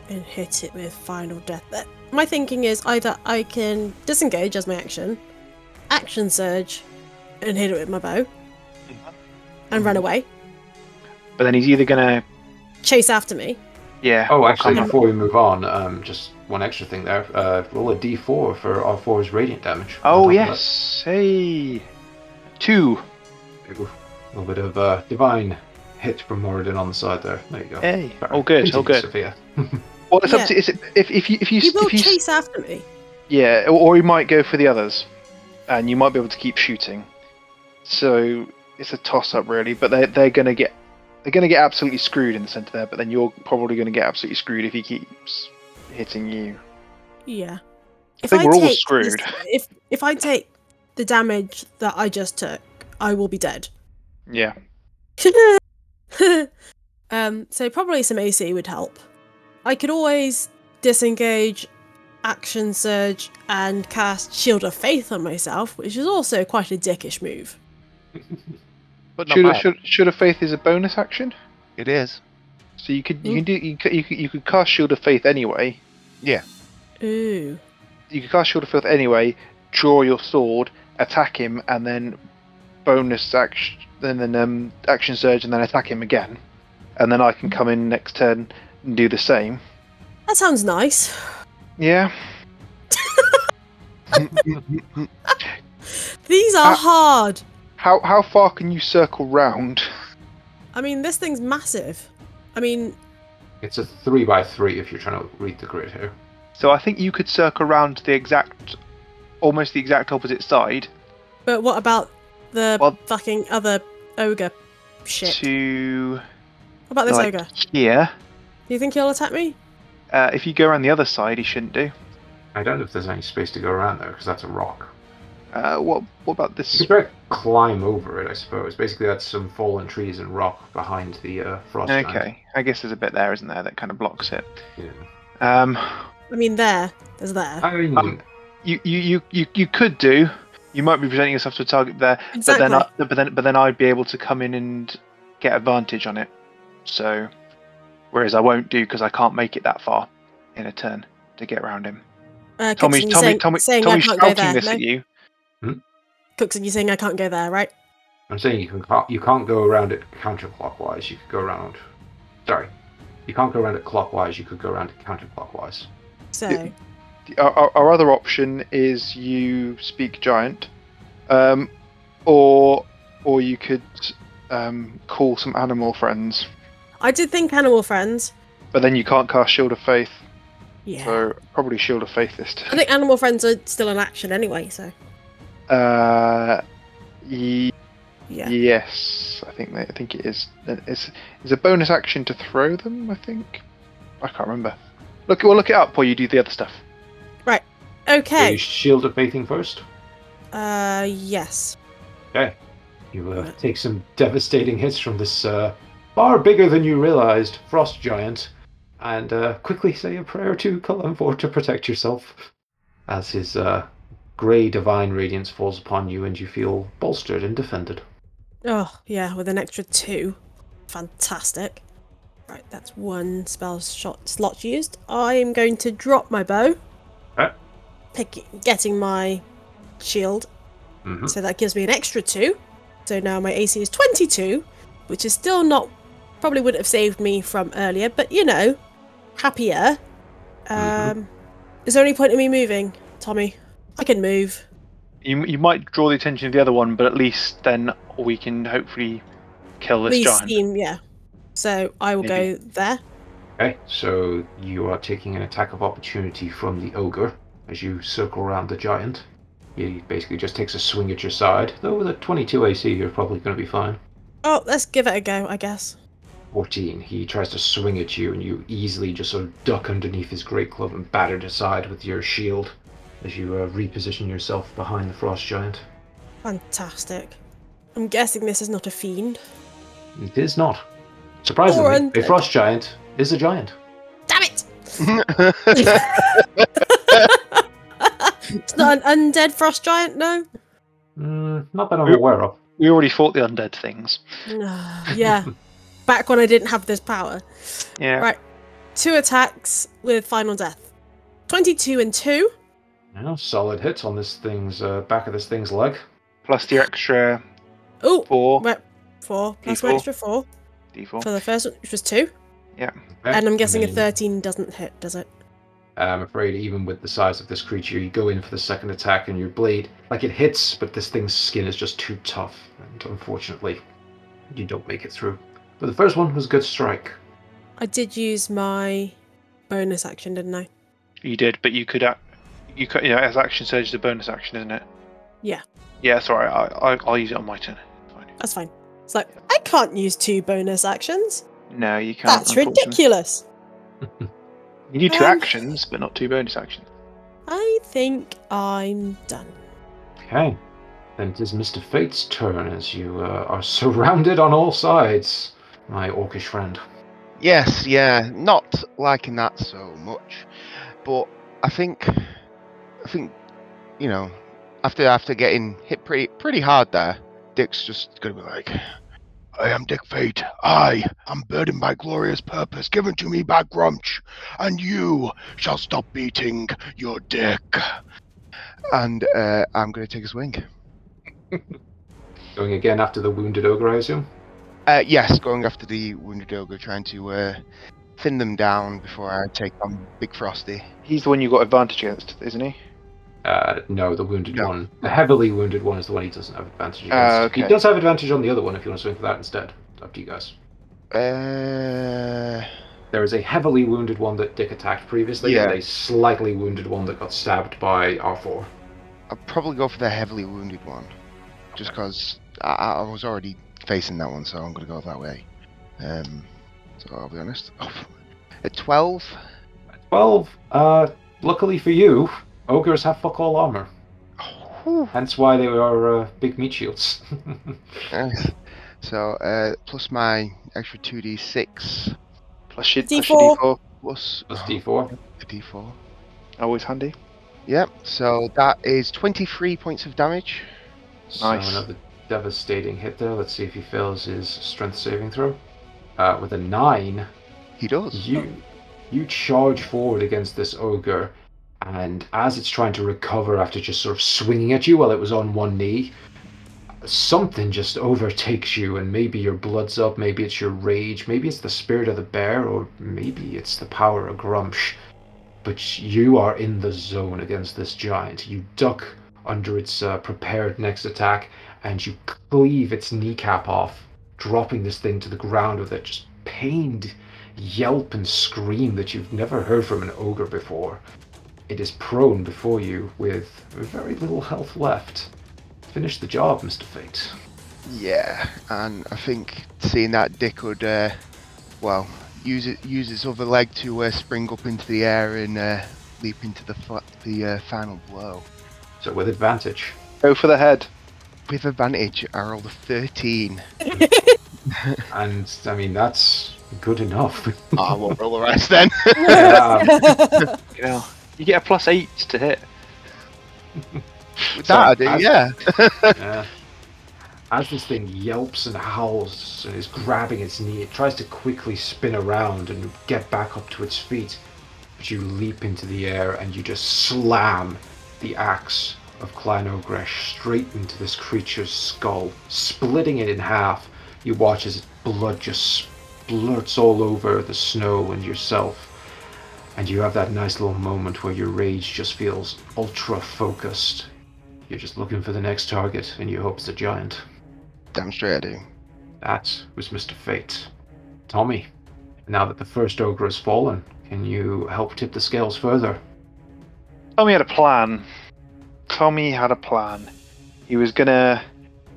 and hit it with final death. But my thinking is either I can disengage as my action, action surge, and hit it with my bow, and run away, But then he's either gonna, chase after me. Yeah. Oh, actually, before we move on, um, just one extra thing there. Uh, roll a d4 for R4's radiant damage. Oh yes, hey, two. that. There you go. A little bit of uh, divine hit from Moradin on the side there. There you go. Hey, Sorry. all good, all good. Sophia. Well, it's Yeah. up to is it, if if you if you He will if you chase after me. yeah, or, or you might go for the others, and you might be able to keep shooting. So it's a toss up really, but they they're gonna get they're gonna get absolutely screwed in the center there. But then you're probably gonna get absolutely screwed if he keeps hitting you. Yeah. If think we're all take this- screwed. if if I take the damage that I just took, I will be dead. Yeah. um, so probably some AC would help. I could always disengage, action surge, and cast Shield of Faith on myself, which is also quite a dickish move. But not Should bad. should should of faith is a bonus action, It is. so you could you Mm. can do you could, you could you could cast shield of faith anyway. Yeah. Ooh. You could cast shield of faith anyway. Draw your sword, attack him, and then bonus action, and then um, action surge, and then attack him again. And then I can come in next turn and do the same. That sounds nice. Yeah. These are Ah. hard. How how far can you circle round? I mean, this thing's massive. I mean, It's a three by three if you're trying to read the grid here. So I think you could circle around the exact, almost the exact opposite side But what about the Well- fucking other ogre shit? to What about this like ogre? here. Do you think he'll attack me? Uh, if you go around the other side, he shouldn't do. I don't know if there's any space to go around there because that's a rock. Uh, what what about You this? could try to climb over it, I suppose. Basically, that's some fallen trees and rock behind the uh, frost. giant. Okay, I guess there's a bit there, isn't there, that kind of blocks it. Yeah. Um, I mean, there. There's there. I mean, Um, you, you, you, you, you could do. You might be presenting yourself to a target there, exactly. but then, I, but then, but then I'd be able to come in and get advantage on it. So, whereas I won't do because I can't make it that far in a turn to get around him. uh, Tommy, Cookson, Tommy, Tommy, Tommy's I shouting this No? at you. Cookson, you're saying I can't go there, right? I'm saying you can ca- you can't go around it counterclockwise. You could go around. Sorry, you can't go around it clockwise. You could go around it counterclockwise. So, Yeah. Our, our, our other option is you speak giant, um, or or you could um, call some animal friends, I did think animal friends. but then you can't cast Shield of Faith. Yeah. So probably Shield of Faith this I think animal friends are still in action anyway, so Uh, ye- yeah. Yes, I think that, I think it is. It's it's a bonus action to throw them. I think. I can't remember. Look, we'll look it up while you do the other stuff. Right. Okay. you shield of faithing first. Uh, yes. Okay. You uh, take some devastating hits from this uh, far bigger than you realized frost giant, and uh, quickly say a prayer to Kelemvor to protect yourself. As his uh, grey divine radiance falls upon you, and you feel bolstered and defended. Oh, yeah, with an extra two. Fantastic. Right, that's one spell shot slot used. I'm going to drop my bow. Okay. Pick, getting my shield. hmm So that gives me an extra two. So now my AC is 22, which is still not. Probably would have saved me from earlier, but you know, happier. Um, Mhm. Is there any point in me moving, Tommy? I can move. You you might draw the attention of the other one, but at least then we can hopefully kill this Please giant. steam, yeah. So I will Maybe. go there. Okay, so you are taking an attack of opportunity from the ogre as you circle around the giant. He basically just takes a swing at your side, though with a 22 AC, you're probably going to be fine. Oh, let's give it a go, I guess. 14. He tries to swing at you, and you easily just sort of duck underneath his great club and batter it aside with your shield as you uh, reposition yourself behind the frost giant. Fantastic. I'm guessing this is not a fiend. It is not. Surprisingly, a undead. frost giant is a giant. Damn it! It's not an undead frost giant, no? Mm, not that I'm We- aware of. We already fought the undead things. yeah. Back when I didn't have this power. Yeah. Right. Two attacks with final death. 22 and 2. Yeah, solid hit on this thing's uh, back of this thing's leg. Plus the extra Oh, four right. 4 plus my D4. extra 4 d4. for the first one, which was 2. Okay, And I'm guessing a then- 13 doesn't hit, does it? I'm afraid even with the size of this creature, you go in for the second attack and your blade, like it hits, but this thing's skin is just too tough, and unfortunately, you don't make it through. But the first one was a good strike. I did use my bonus action, didn't I? You did, but you could. Act, you could. Yeah, as action surge is a bonus action, isn't it? Yeah. Yeah, sorry. I, I I'll use it on my turn. Fine. That's fine. It's like, I can't use two bonus actions. No, you can't. That's ridiculous. You need two Um, actions, but not two bonus actions. I think I'm done. Okay. Then it is Mr. Fate's turn as you uh, are surrounded on all sides, my orcish friend. Yes, yeah, not liking that so much, but I think, I think, you know, after after getting hit pretty pretty hard there, Dick's just gonna be like, I am Dick Fate. I am burdened by glorious purpose given to me by Gruumsh, and you shall stop beating your dick. And uh, I'm gonna take a swing. Going again after the wounded ogre, I assume? Uh, yes, going after the wounded ogre, trying to uh, thin them down before I take on Big Frosty. He's the one you got advantage against, isn't he? Uh, no, the wounded No. one. The heavily wounded one is the one he doesn't have advantage against. Ah, He does have advantage on the other one if you want to swing for that instead. It's up to you guys. Uh, There is a heavily wounded one that Dick attacked previously, Yeah. and a slightly wounded one that got stabbed by R4. I'll probably go for the heavily wounded one, just because I, I was already facing that one, so I'm gonna go that way. Um, so I'll be honest. At twelve, 12. Uh, luckily for you, ogres have fuck all armor. whew, Hence why they are uh, big meat shields. nice. So uh, plus my extra two d six Plus your, D4. plus your D4. plus Plus oh, D4. a d4. Always handy. Yep. So that is twenty three points of damage. Nice. So another devastating hit there. Let's see if he fails his strength saving throw. Uh, with a 9, He does. you you charge forward against this ogre, and as it's trying to recover after just sort of swinging at you while it was on one knee, something just overtakes you, and maybe your blood's up, maybe it's your rage, maybe it's the spirit of the bear, or maybe it's the power of Gruumsh. But you are in the zone against this giant. You duck under its uh, prepared next attack, and you cleave its kneecap off, dropping this thing to the ground with a just pained yelp and scream that you've never heard from an ogre before. It is prone before you with very little health left. Finish the job, Mr. Fate. Yeah, and I think seeing that Dick would, uh, well, use it use its other leg to uh, spring up into the air and uh, leap into the fa- the uh, final blow. So with advantage. Go for the head. With advantage, I rolled a 13. And I mean that's good enough. Oh, I won't roll the rest then. Yeah. You know, you get a plus eight to hit. With that, I as- yeah. Yeah. As this thing yelps and howls and is grabbing its knee, it tries to quickly spin around and get back up to its feet. But you leap into the air and you just slam the axe of Klein Ogresh straight into this creature's skull, splitting it in half. You watch as blood just splurts all over the snow and yourself. And you have that nice little moment where your rage just feels ultra focused. You're just looking for the next target, and you hope it's a giant. Damn straight I do. That was Mr. Fate. Tommy, now that the first ogre has fallen, can you help tip the scales further? Tommy had a plan. Tommy had a plan. He was gonna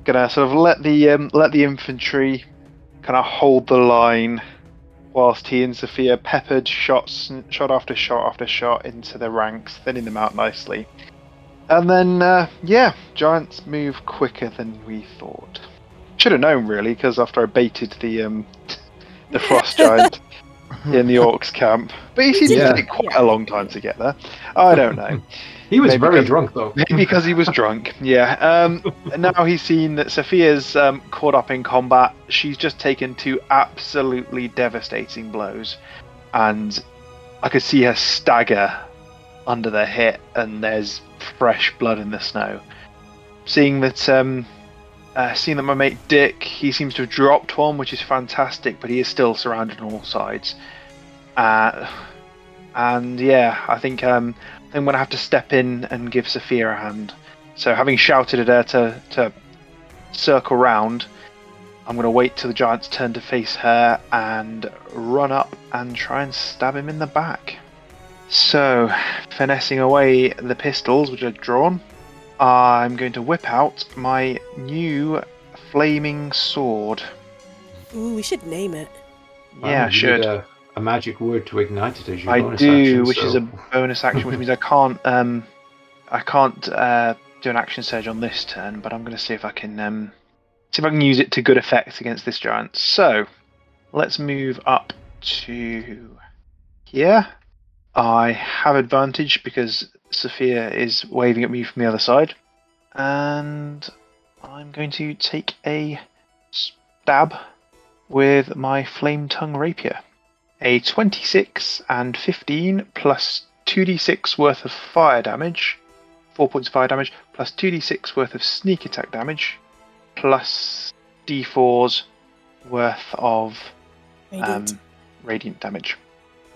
gonna sort of let the um, let the infantry kind of hold the line, whilst he and Sophia peppered shots, shot after shot after shot into the ranks, thinning them out nicely. And then, uh, yeah, giants move quicker than we thought. Should have known really, because after I baited the um, the frost giant in the orcs camp, but he seemed Yeah. to take quite a long time to get there. I don't know. He was Maybe very because- drunk, though. Maybe because he was drunk. Yeah. Um, now he's seen that Sophia's um, caught up in combat. She's just taken two absolutely devastating blows, and I could see her stagger under the hit, and there's fresh blood in the snow. Seeing that, um, uh, seeing that my mate Dick, he seems to have dropped one, which is fantastic, but he is still surrounded on all sides. Uh, and yeah, I think um, I'm going to have to step in and give Sophia a hand. So, having shouted at her to, to circle round, I'm going to wait till the giant's turn to face her and run up and try and stab him in the back. So, finessing away the pistols, which are drawn, I'm going to whip out my new flaming sword. Ooh, we should name it. Yeah, I should. need A, a magic word to ignite it as your I bonus do, action, which is a bonus action, which means I can't um I can't uh, do an action surge on this turn, but I'm going to see if I can um see if I can use it to good effect against this giant. So let's move up to here. I have advantage because Sophia is waving at me from the other side, and I'm going to take a stab with my flame tongue rapier a 26 and 15 plus 2d6 worth of fire damage, 4 points of fire damage, plus 2d6 worth of sneak attack damage, plus d4's worth of Radiant. um, radiant damage.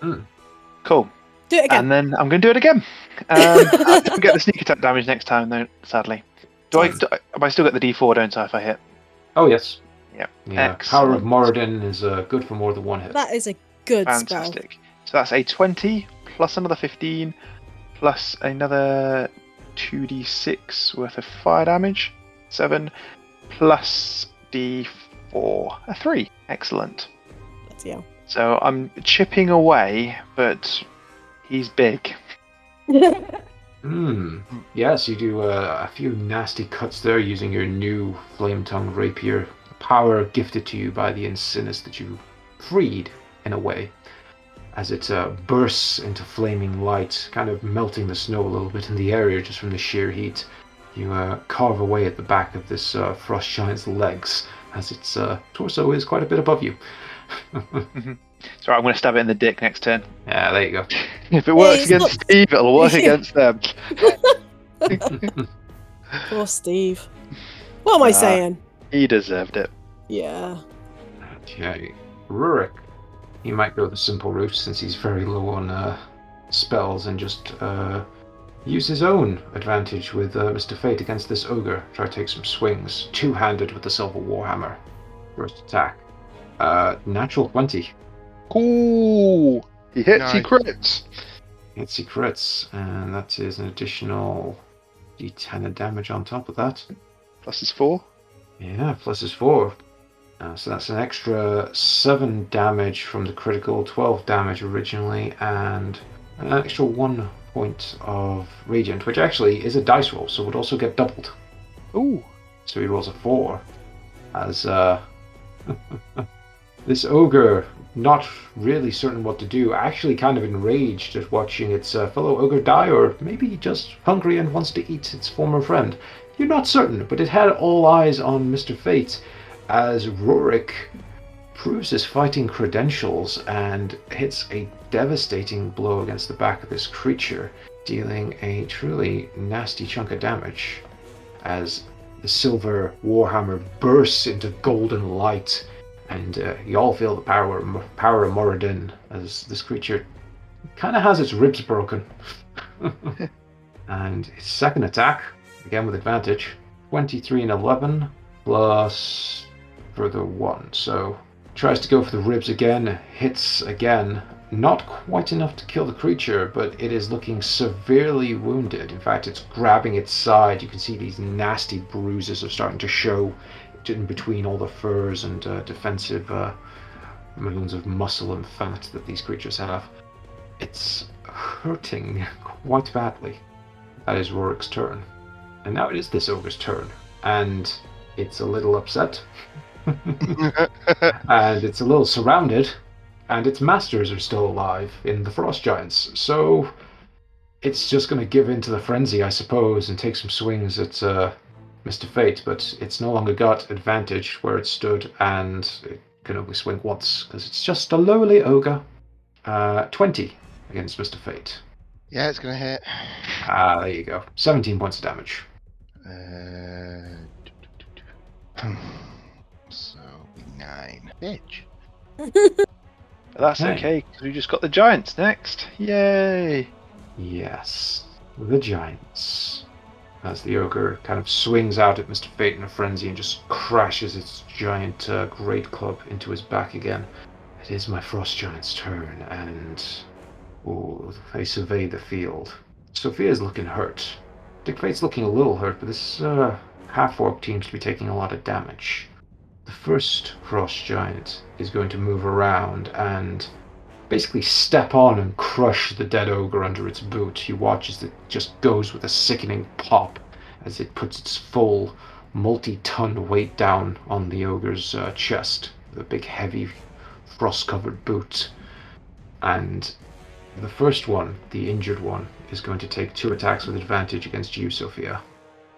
Hmm. Cool. Do it again. And then I'm going to do it again. Um, I don't get the sneak attack damage next time, though, sadly. Do I, do I, I still get the d4, don't I, if I hit? Oh, yes. Yep. Yeah. Power of Moradin is uh, good for more than one hit. That is a Good spell. Fantastic. So that's a 20 plus another 15 plus another 2d6 worth of fire damage. 7 plus d4. A 3. Excellent. Bloody hell. So I'm chipping away, but he's big. Hmm. Yes, you do uh, a few nasty cuts there using your new flame tongue rapier, power gifted to you by the Incinus that you freed in a way, as it uh, bursts into flaming light, kind of melting the snow a little bit in the area just from the sheer heat. You uh, carve away at the back of this uh, frost giant's legs, as its uh, torso is quite a bit above you. So I'm going to stab it in the dick next turn. yeah, there you go. If it works he's against not- Steve, it'll work against them. Poor Steve. What am I Ah. saying? He deserved it. Yeah. Okay, Rorik. He might go the simple route since he's very low on uh, spells and just uh, use his own advantage with uh, Mr. Fate against this ogre. Try to take some swings, two-handed with the Silver Warhammer. First attack. Uh, natural 20. Cool. He hits, he crits. Hits he crits, and that is an additional d10 of damage on top of that. Plus his four. Yeah, plus his four. Uh, so that's an extra seven damage from the critical, twelve damage originally, and an extra one point of radiant, which actually is a dice roll, so would also get doubled. Ooh. So he rolls a four. As uh, this ogre, not really certain what to do, actually kind of enraged at watching its uh, fellow ogre die, or maybe just hungry and wants to eat its former friend. You're not certain, but it had all eyes on Mr. Fate as Rorik proves his fighting credentials and hits a devastating blow against the back of this creature, dealing a truly nasty chunk of damage as the silver warhammer bursts into golden light, and uh, you all feel the power power of Moradin as this creature kind of has its ribs broken. and its second attack, again with advantage, 23 and 11 plus further one. So tries to go for the ribs again, hits again. Not quite enough to kill the creature, but it is looking severely wounded. In fact, it's grabbing its side. You can see these nasty bruises are starting to show in between all the furs and uh, defensive uh, mounds of muscle and fat that these creatures have. It's hurting quite badly. That is Rorik's turn. And now it is this ogre's turn. And it's a little upset. and it's a little surrounded. And its masters are still alive in the Frost Giants. So it's just going to give in to the frenzy, I suppose, and take some swings at uh, Mr. Fate. But it's no longer got advantage where it stood, and it can only swing once because it's just a lowly ogre. Uh, 20 against Mr. Fate. yeah, it's gonna hit. Ah, there you go. 17 points of damage. Uh, nine. Bitch. That's Okay. okay, because we just got the giants next. Yay! Yes, the giants. As the ogre kind of swings out at Mr. Fate in a frenzy and just crashes its giant uh, great club into his back again. It is my frost giant's turn, and ooh, they survey the field. Sophia's looking hurt. Dick Fate's looking a little hurt, but this uh, half orc seems to be taking a lot of damage. The first frost giant is going to move around and basically step on and crush the dead ogre under its boot. You watch as it just goes with a sickening pop as it puts its full multi-ton weight down on the ogre's uh, chest a big heavy frost-covered boot. And the first one, the injured one, is going to take two attacks with advantage against you, Sophia.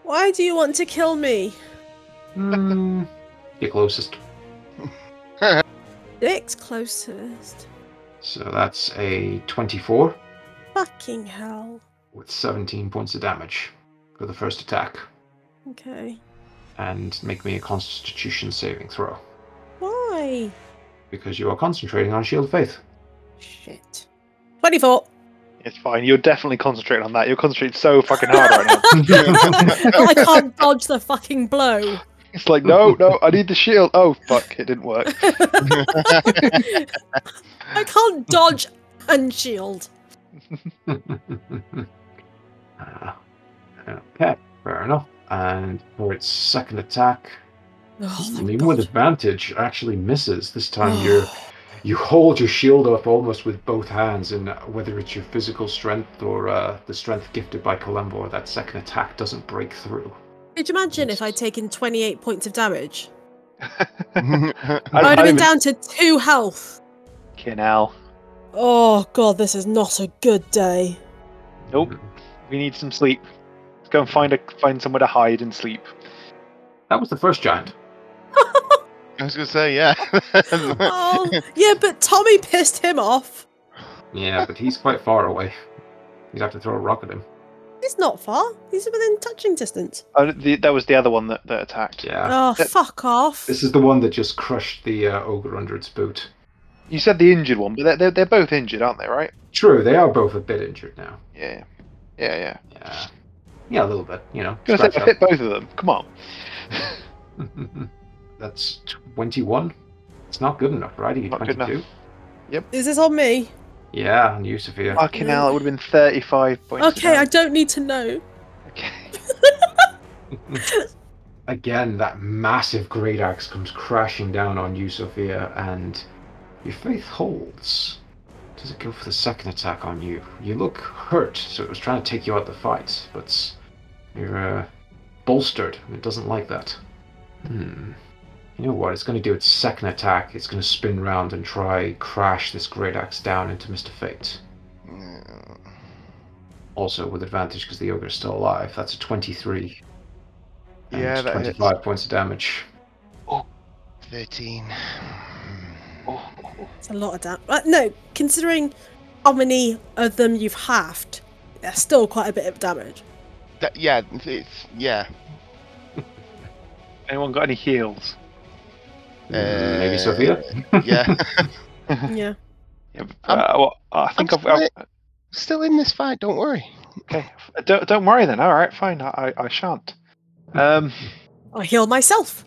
Why do you want to kill me? Hmm, you're closest. Dick's closest. So that's a 24 Fucking hell. with 17 points of damage for the first attack. Okay. and make me a constitution saving throw Why? because you are concentrating on shield of faith Shit. 24. It's fine. You're definitely concentrating on that. You're concentrating so fucking hard right now. I can't dodge the fucking blow. It's like, no, no, I need the shield. Oh, fuck, it didn't work. I can't dodge and shield. Ah, okay, fair enough. And for its second attack, Oh, thank even with advantage, actually misses. This time you're you hold your shield up almost with both hands, and whether it's your physical strength or uh, the strength gifted by Kelemvor, that second attack doesn't break through. Could you imagine if I'd taken 28 points of damage? I- I'd have been down to two health. Kinel. Oh god, this is not a good day. Nope. We need some sleep. Let's go and find a find somewhere to hide and sleep. That was the first giant. I was gonna say, yeah. Oh, yeah, but Tommy pissed him off. Yeah, but he's quite far away. You'd have to throw a rock at him. He's not far. He's within touching distance. Oh, the, that was the other one that, that attacked. Yeah. Oh, that- fuck off. This is the one that just crushed the uh, ogre under its boot. You said the injured one, but they're, they're, they're both injured, aren't they, right? True, they are both a bit injured now. Yeah. Yeah, yeah. Yeah. Yeah, a little bit, you know. Gonna say, I hit both of them. Come on. That's 21. It's not good enough, right? Are you Not 22? Yep. Is this on me? Yeah, on you, Sophia. Fucking hell, it would have been 35 points. Okay, I don't need to know. Okay. Again, that massive great axe comes crashing down on you, Sophia, and your faith holds. Does it go for the second attack on you? You look hurt, so it was trying to take you out of the fight, but you're uh, bolstered. and It doesn't like that. Hmm. You know what? It's going to do its second attack. It's going to spin round and try crash this great axe down into Mr. Fate. Also with advantage because the ogre's still alive. That's a 23. And Yeah, that hits. 25 points of damage. 13. Oh, It's a lot of damage. Uh, no, considering how many of them you've halved, there's still quite a bit of damage. That, yeah, it's, yeah. anyone got any heals? Mm, Maybe Uh, Sophia? Yeah. Yeah. Yeah, but, I'm- uh, well, I think I'm I've, I've, Still in this fight, don't worry. Okay, don't don't worry then. All right, fine. I I, I shan't. Um, I heal myself.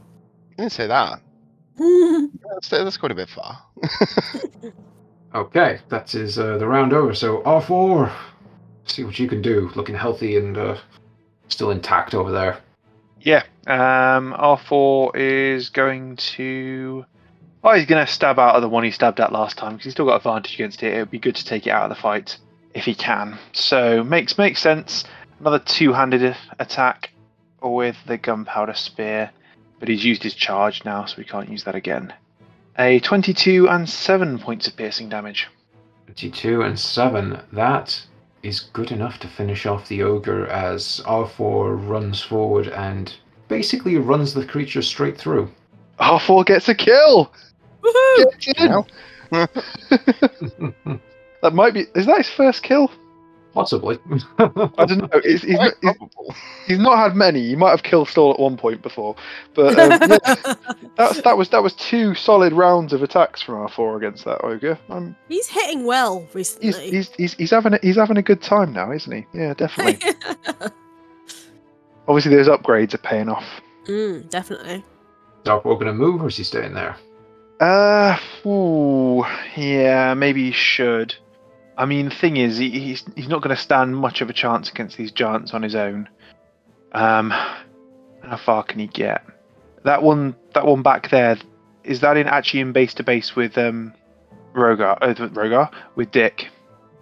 I didn't say that. Hmm. That's, that's quite a bit far. Okay, that is uh, the round over. So R4, see what you can do. Looking healthy and uh, still intact over there. Yeah. Um, R four is going to. Oh, he's going to stab out of the one he stabbed at last time because he's still got advantage against it. It would be good to take it out of the fight if he can. So makes makes sense. Another two-handed attack with the gunpowder spear, but he's used his charge now, so we can't use that again. A 22 and 7 points of piercing damage. 22 and 7. That is good enough to finish off the ogre as R4 runs forward and basically runs the creature straight through. R4 gets a kill! Woohoo! Gets in! That might be. Is that his first kill? Possibly. I don't know. He's, he's, Quite he's, he's not had many. He might have killed Stall at one point before, but um, yeah, that's, that was that was two solid rounds of attacks from R4 against that ogre. Um, He's hitting well he's, recently. he's he's he's having a, he's having a good time now, isn't he? Yeah, definitely. Obviously, those upgrades are paying off. mm, definitely. Is R4 going to move or is he staying there? Uh, ooh, yeah, maybe he should. I mean, the thing is, he, he's he's not going to stand much of a chance against these giants on his own. Um, how far can he get? That one, that one back there, is that in actually in base to base with um, Rogar? Uh, with Rogar with Dick.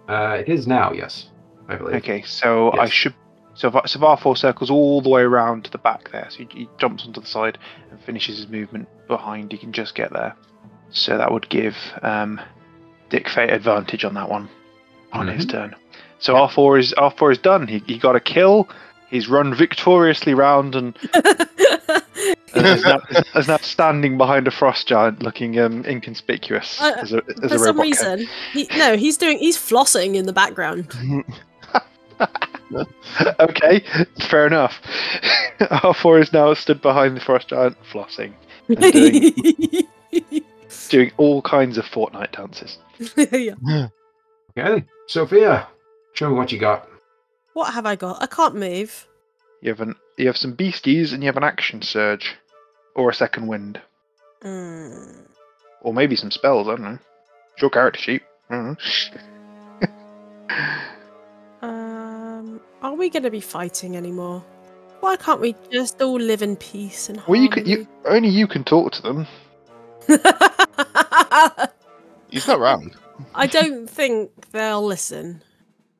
Uh, it is now, yes. I believe. Okay, so I should. So if, so if R4 circles all the way around to the back there, so he, he jumps onto the side and finishes his movement behind, he can just get there. So that would give um, Dick Fate advantage on that one, on his Mhm. turn. So R4 is R4 is done. He, he got a kill. He's run victoriously round and, and is, now, is now standing behind a frost giant, looking um, inconspicuous Uh, as a as For a some robot. cat. reason, he, no, he's doing. He's flossing in the background. okay, fair enough. R4 is now stood behind the frost giant, flossing, and doing, doing all kinds of Fortnite dances. yeah. Okay, Sophia, show me what you got. What have I got? I can't move. You have an you have some beasties and you have an action surge. or a second wind, Mm. or maybe some spells. I don't know. It's your character sheet. I don't know. Um, are we going to be fighting anymore? Why can't we just all live in peace and well, you can. You only you can talk to them. harmony? He's not wrong. I don't think they'll listen.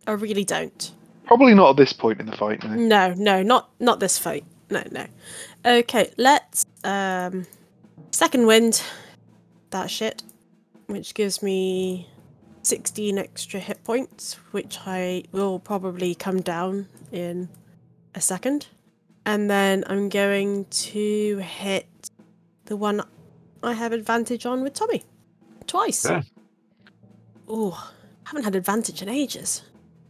I really don't. Probably not at this point in the fight. No. No, no, not not this fight. No, no. Okay, let's um second wind that shit, which gives me 16 extra hit points, which I will probably come down in a second. And then I'm going to hit the one I have advantage on with Tommy. Twice. Okay. Oh, haven't had advantage in ages.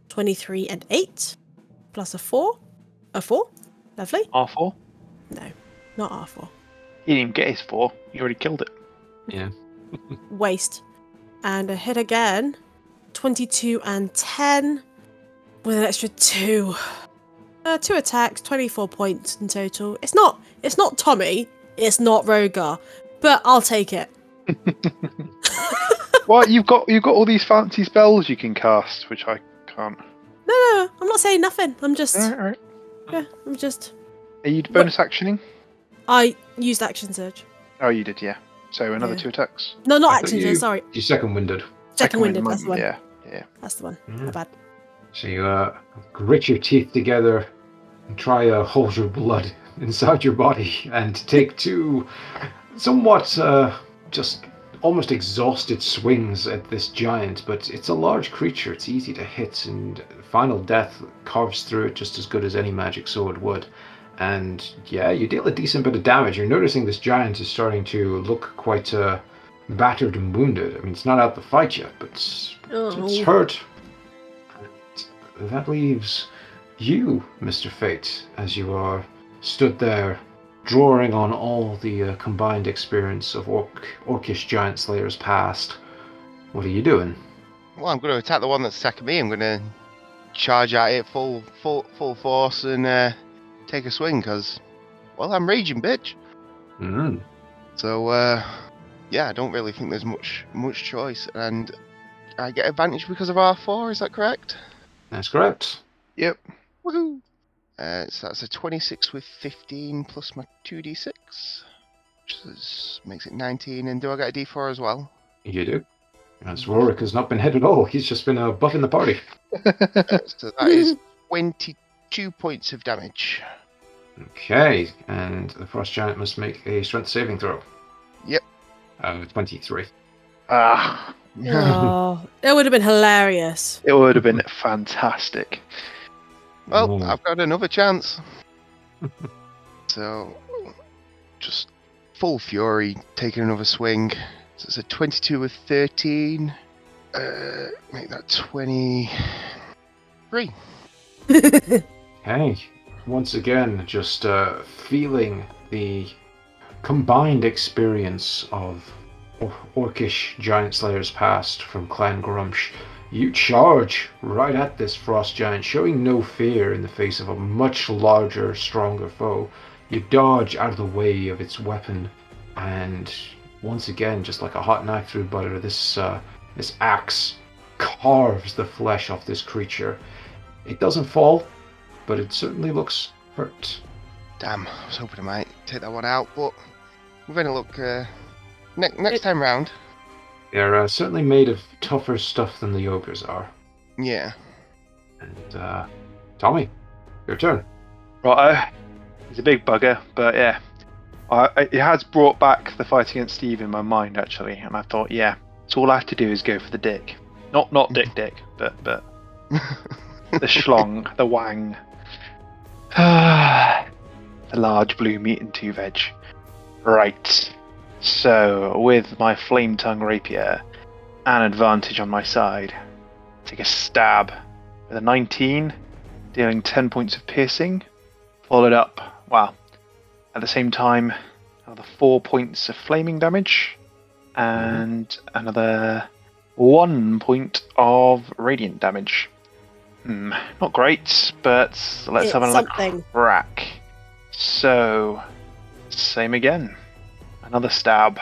23 and 8 plus a 4. A 4? Lovely. R four. No, not R4. He didn't even get his four. He already killed it. Yeah. Waste. And a hit again. 22 and 10 with an extra 2. Uh, two attacks, 24 points in total. It's not it's not Tommy, it's not Rogar, but I'll take it. Well, you've got you've got all these fancy spells you can cast, which I can't. No, no, I'm not saying nothing. I'm just Alright, alright. yeah, I'm just Are you bonus actioning? I used action surge. Oh, you did, yeah. So another Yeah. two attacks. No, not thought action you- surge, sorry. You second winded. Second winded, wind, that's the one. Yeah, yeah. That's the one. Yeah. My bad. So you uh, grit your teeth together and try to hold your blood inside your body and take two somewhat uh, just almost exhausted swings at this giant, but it's a large creature. It's easy to hit, and final death carves through it just as good as any magic sword would. And yeah, you deal a decent bit of damage. You're noticing this giant is starting to look quite uh, battered and wounded. I mean, it's not out to fight yet, but it's Oh. it's hurt. And that leaves you, Mr. Fate, as you are stood there, drawing on all the uh, combined experience of orc, orcish giant slayers past. What are you doing? Well, I'm going to attack the one that's attacking me. I'm going to charge at it full, full, full force and uh, take a swing because, well, I'm raging, bitch. Mm. So, uh, yeah, I don't really think there's much, much choice, and I get advantage because of R4. Is that correct? That's correct. Yep. Woohoo! Uh, so that's a 26 with 15 plus my 2d6, which is, makes it 19. And do I get a d4 as well? You do. As Rorik has not been hit at all. He's just been uh, buffing the party. Uh, so that is 22 points of damage. Okay, and the frost giant must make a strength saving throw. Yep. Uh, 23. ah, oh, that would have been hilarious. it would have been fantastic. Well. I've got another chance. so, just full fury, taking another swing. So it's a 22 with 13. Uh, make that 23. Hey, once again, just uh, feeling the combined experience of or- orcish giant slayers past from Clan Gruumsh, you charge right at this frost giant, showing no fear in the face of a much larger, stronger foe. You dodge out of the way of its weapon, and once again, just like a hot knife through butter, this uh, this axe carves the flesh off this creature. It doesn't fall, but it certainly looks hurt. Damn, I was hoping I might take that one out, but we're going to look uh, ne- next It- time round. They're uh, certainly made of tougher stuff than the ogres are. Yeah. And uh, Tommy, your turn. Right, he's a big bugger, but yeah, I, I- it has brought back the fight against Steve in my mind actually, and I thought, yeah, it's all I have to do is go for the dick, not not dick dick, but but the schlong, the wang, the large blue meat and two veg. Right. So with my flame tongue rapier, and advantage on my side, take a stab with a 19, dealing 10 points of piercing followed up, well, at the same time, another four points of flaming damage, and another one point of radiant damage. Hmm, not great, but let's It's have another something. crack. So, Same again. Another stab.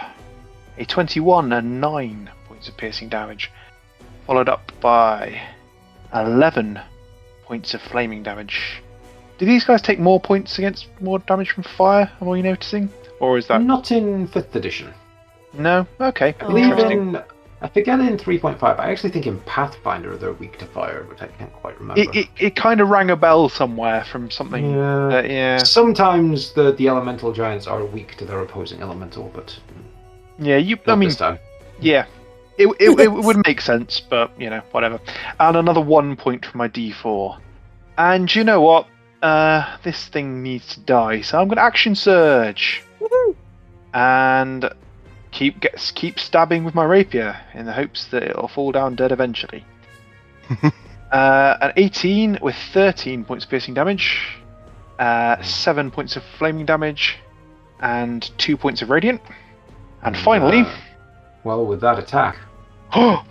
A 21 and 9 points of piercing damage. Followed up by 11 points of flaming damage. Do these guys take more points against more damage from fire? Am I noticing? Or is that. Not in fifth edition. No? Okay. I believe Interesting. in. I forget in 3.5. I actually think in Pathfinder they're weak to fire, but I can't quite remember. It, it, it kind of rang a bell somewhere from something. yeah. that- yeah. Sometimes the, the elemental giants are weak to their opposing elemental, but Yeah, you. not I mean, this time. Yeah, it, it, it would make sense, but you know, whatever. And another one point for my D4. And you know what? Uh, this thing needs to die, so I'm going to action surge Woohoo! and keep keep stabbing with my rapier in the hopes that it'll fall down dead eventually. uh, an 18 with 13 points of piercing damage, uh, 7 points of flaming damage, and 2 points of radiant. And finally, Uh, well, with that attack, oh,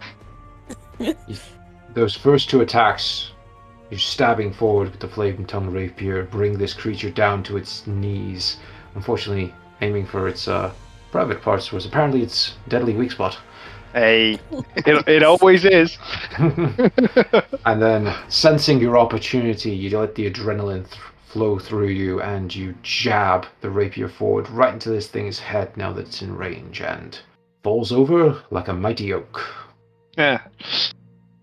those first two attacks, you're stabbing forward with the flaming tongue rapier, bring this creature down to its knees. Unfortunately, aiming for its uh, private parts was apparently its deadly weak spot. Hey, it, it always is. and then, sensing your opportunity, you let the adrenaline th- flow through you and you jab the rapier forward right into this thing's head now that it's in range and falls over like a mighty oak. yeah.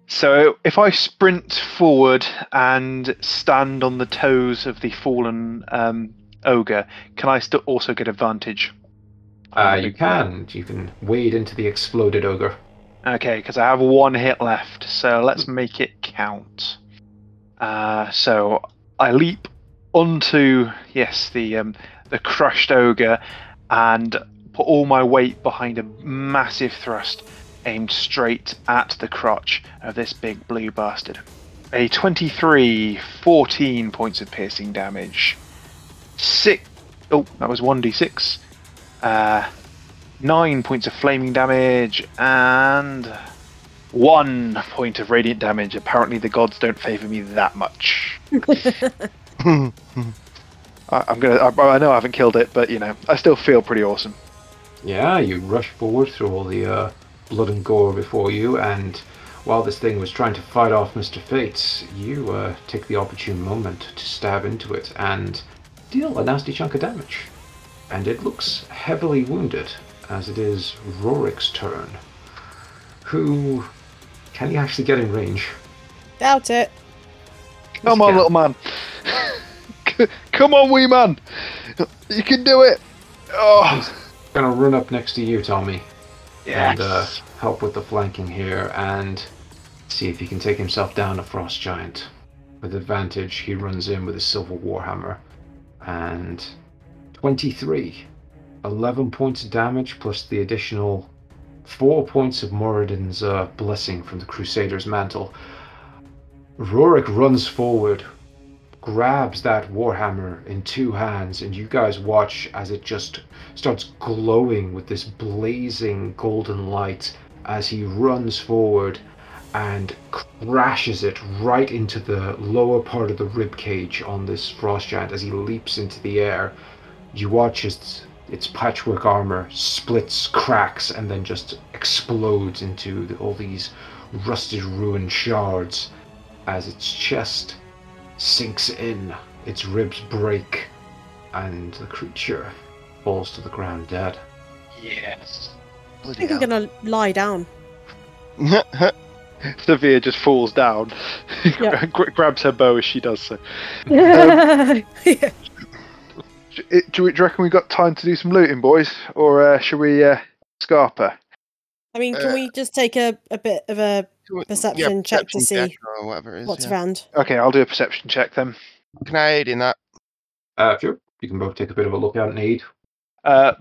So if I sprint forward and stand on the toes of the fallen um, ogre, can I still also get advantage? Uh, you can. You can wade into the exploded ogre. Okay, because I have one hit left, so let's make it count. Uh, so I leap onto yes the um, the crushed ogre and put all my weight behind a massive thrust aimed straight at the crotch of this big blue bastard. A 23, 14 points of piercing damage. Six. Oh, that was 1d6. Uh, nine points of flaming damage and one point of radiant damage. Apparently, the gods don't favor me that much. I, I'm gonna. I, I know I haven't killed it, but you know, I still feel pretty awesome. Yeah, you rush forward through all the uh, blood and gore before you, and while this thing was trying to fight off Mr. Fate, you uh, take the opportune moment to stab into it and deal a nasty chunk of damage. And it looks heavily wounded, as it is Rorik's turn. Who. Can he actually get in range? Doubt it. Come Yes, on, he little man. Come on, wee man. You can do it. Oh, Gonna run up next to you, Tommy. yes. and uh, help with the flanking here and see if he can take himself down a frost giant. With advantage, he runs in with his silver warhammer and 23. 11 points of damage plus the additional 4 points of Moradin's uh, blessing from the Crusader's mantle. Rorik runs forward, grabs that warhammer in two hands, and you guys watch as it just starts glowing with this blazing golden light as he runs forward and crashes it right into the lower part of the rib cage on this frost giant as he leaps into the air. You watch as its patchwork armor splits, cracks, and then just explodes into the, all these rusted, ruined shards as its chest sinks in, its ribs break, and the creature falls to the ground dead. yes. I think I'm gonna lie down. Sophia just falls down, Yeah. grabs her bow as she does so. Um, yeah. Do, do, we- do you reckon we've got time to do some looting, boys, or uh, should we uh, scarper? I mean, can Uh, we just take a, a bit of a Perception check to see or whatever it is. what's yeah. around? Okay, I'll do a perception check then. Can I aid in that? Uh, sure. You can both take a bit of a look out and aid. Uh,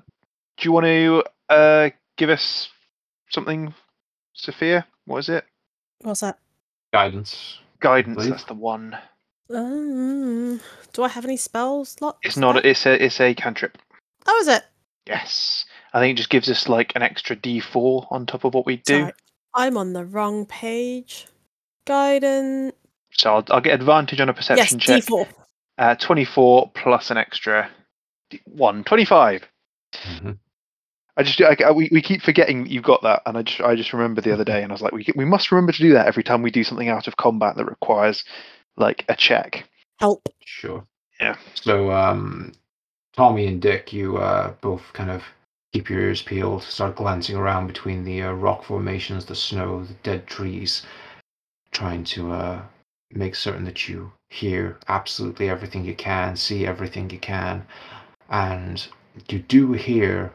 do you want to uh, give us something, Sophia? What is it? What's that? Guidance. Guidance. Please. That's the one. Um, do I have any spells? slots? It's not. there? It's a. It's a cantrip. Oh, is it? Yes. I think it just gives us like an extra D4 on top of what we do. Sorry, I'm on the wrong page. Guidance. So I'll, I'll get advantage on a perception yes, check. D4. Uh, 24 plus an extra one, 25. Mhm. I just I, I- we, we keep forgetting that you've got that, and I just I just remember the other day, and I was like, we we must remember to do that every time we do something out of combat that requires like a check. Help. Sure. Yeah. So, um, Tommy and Dick, you uh, both kind of keep your ears peeled, start glancing around between the uh, rock formations, the snow, the dead trees, trying to uh, make certain that you hear absolutely everything you can, see everything you can, and you do hear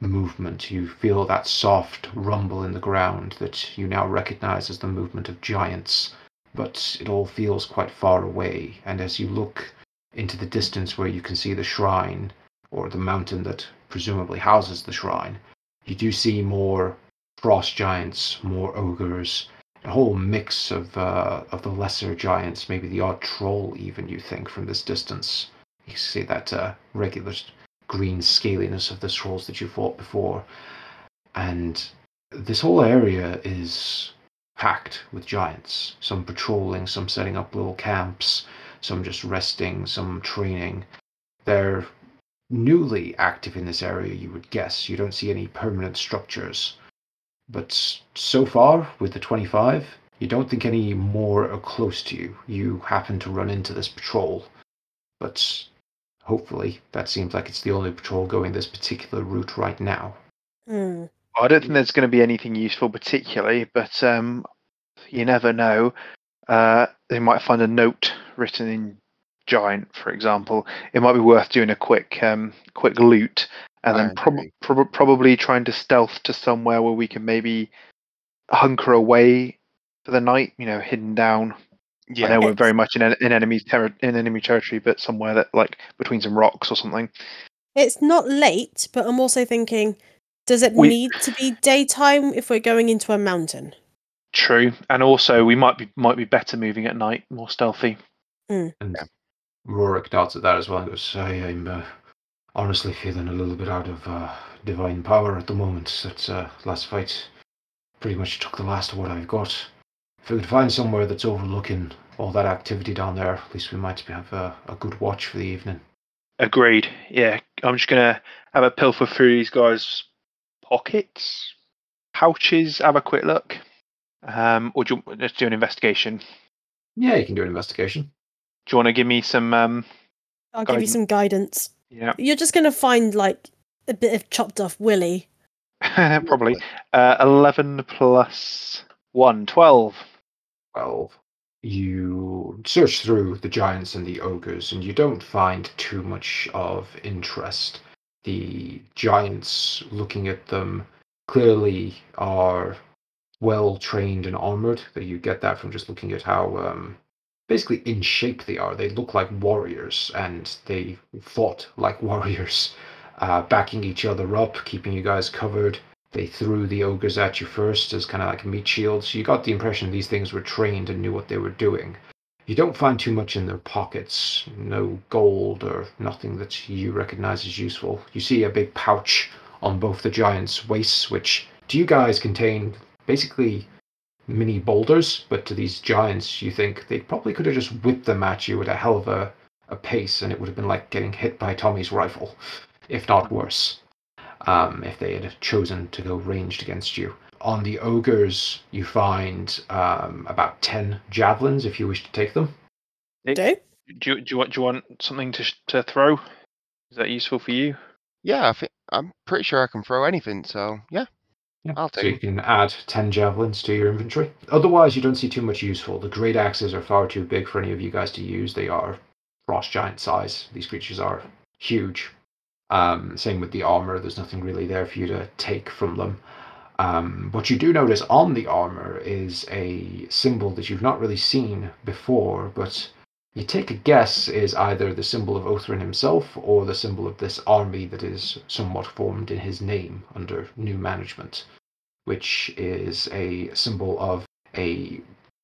movement. You feel that soft rumble in the ground that you now recognize as the movement of giants, but it all feels quite far away. And as you look into the distance where you can see the shrine or the mountain that presumably houses the shrine, you do see more frost giants, more ogres, a whole mix of uh, of the lesser giants, maybe the odd troll even you think from this distance. You see that uh, regular green scaliness of the trolls that you fought before, and this whole area is packed with giants. Some patrolling, some setting up little camps, some just resting, some training. They're newly active in this area, you would guess. You don't see any permanent structures. But so far, with the 25, you don't think any more are close to you. You happen to run into this patrol. But hopefully, that seems like it's the only patrol going this particular route right now. Hmm. I don't think there's going to be anything useful particularly, but um, you never know. Uh, they might find a note written in giant, for example. It might be worth doing a quick um, quick loot, and I then prob- prob- probably trying to stealth to somewhere where we can maybe hunker away for the night. You know, hidden down. Yeah, I Yeah, know we're very much in, en- in enemy terri in enemy territory, but somewhere that like between some rocks or something. It's not late, but I'm also thinking, does it We- need to be daytime if we're going into a mountain? True, and also we might be might be better moving at night, more stealthy. And Yeah. Rorik darts at that as well and goes, I, I'm uh, honestly feeling a little bit out of uh, divine power at the moment. That uh, last fight pretty much took the last of what I've got. If we could find somewhere that's overlooking all that activity down there, at least we might have a, a good watch for the evening. Agreed. Yeah, I'm just gonna have a pilfer through these guys' pockets, pouches, have a quick look. Um, or do you, let's do an investigation. Yeah, you can do an investigation. Do you want to give me some? Um, I'll give you some guidance. yeah, You're just going to find like a bit of chopped off willy. probably. Uh, Eleven plus one, 12. 12. You search through the giants and the ogres, and you don't find too much of interest. The giants, looking at them, clearly are well trained and armored. That you get that from just looking at how um, basically in shape they are. They look like warriors, and they fought like warriors, uh, backing each other up, keeping you guys covered. They threw the ogres at you first as kind of like meat shields. You got the impression these things were trained and knew what they were doing. You don't find too much in their pockets, no gold or nothing that you recognize as useful. You see a big pouch on both the giants' waists, which to you guys contain basically mini boulders, but to these giants, you think they probably could have just whipped them at you at a hell of a, a pace, and it would have been like getting hit by Tommy's rifle, if not worse um, if they had chosen to go ranged against you. On the ogres, you find um, about 10 javelins if you wish to take them. Do? Do you, do you want do you want something to to throw? Is that useful for you? yeah. I think I'm pretty sure I can throw anything. So yeah, Yeah. I'll so you can add 10 javelins to your inventory. Otherwise, you don't see too much useful. The great axes are far too big for any of you guys to use. They are frost giant size. These creatures are huge. Um, same with the armor. There's nothing really there for you to take from them. Um, what you do notice on the armor is a symbol that you've not really seen before, but you take a guess is either the symbol of Othrin himself or the symbol of this army that is somewhat formed in his name under new management, which is a symbol of a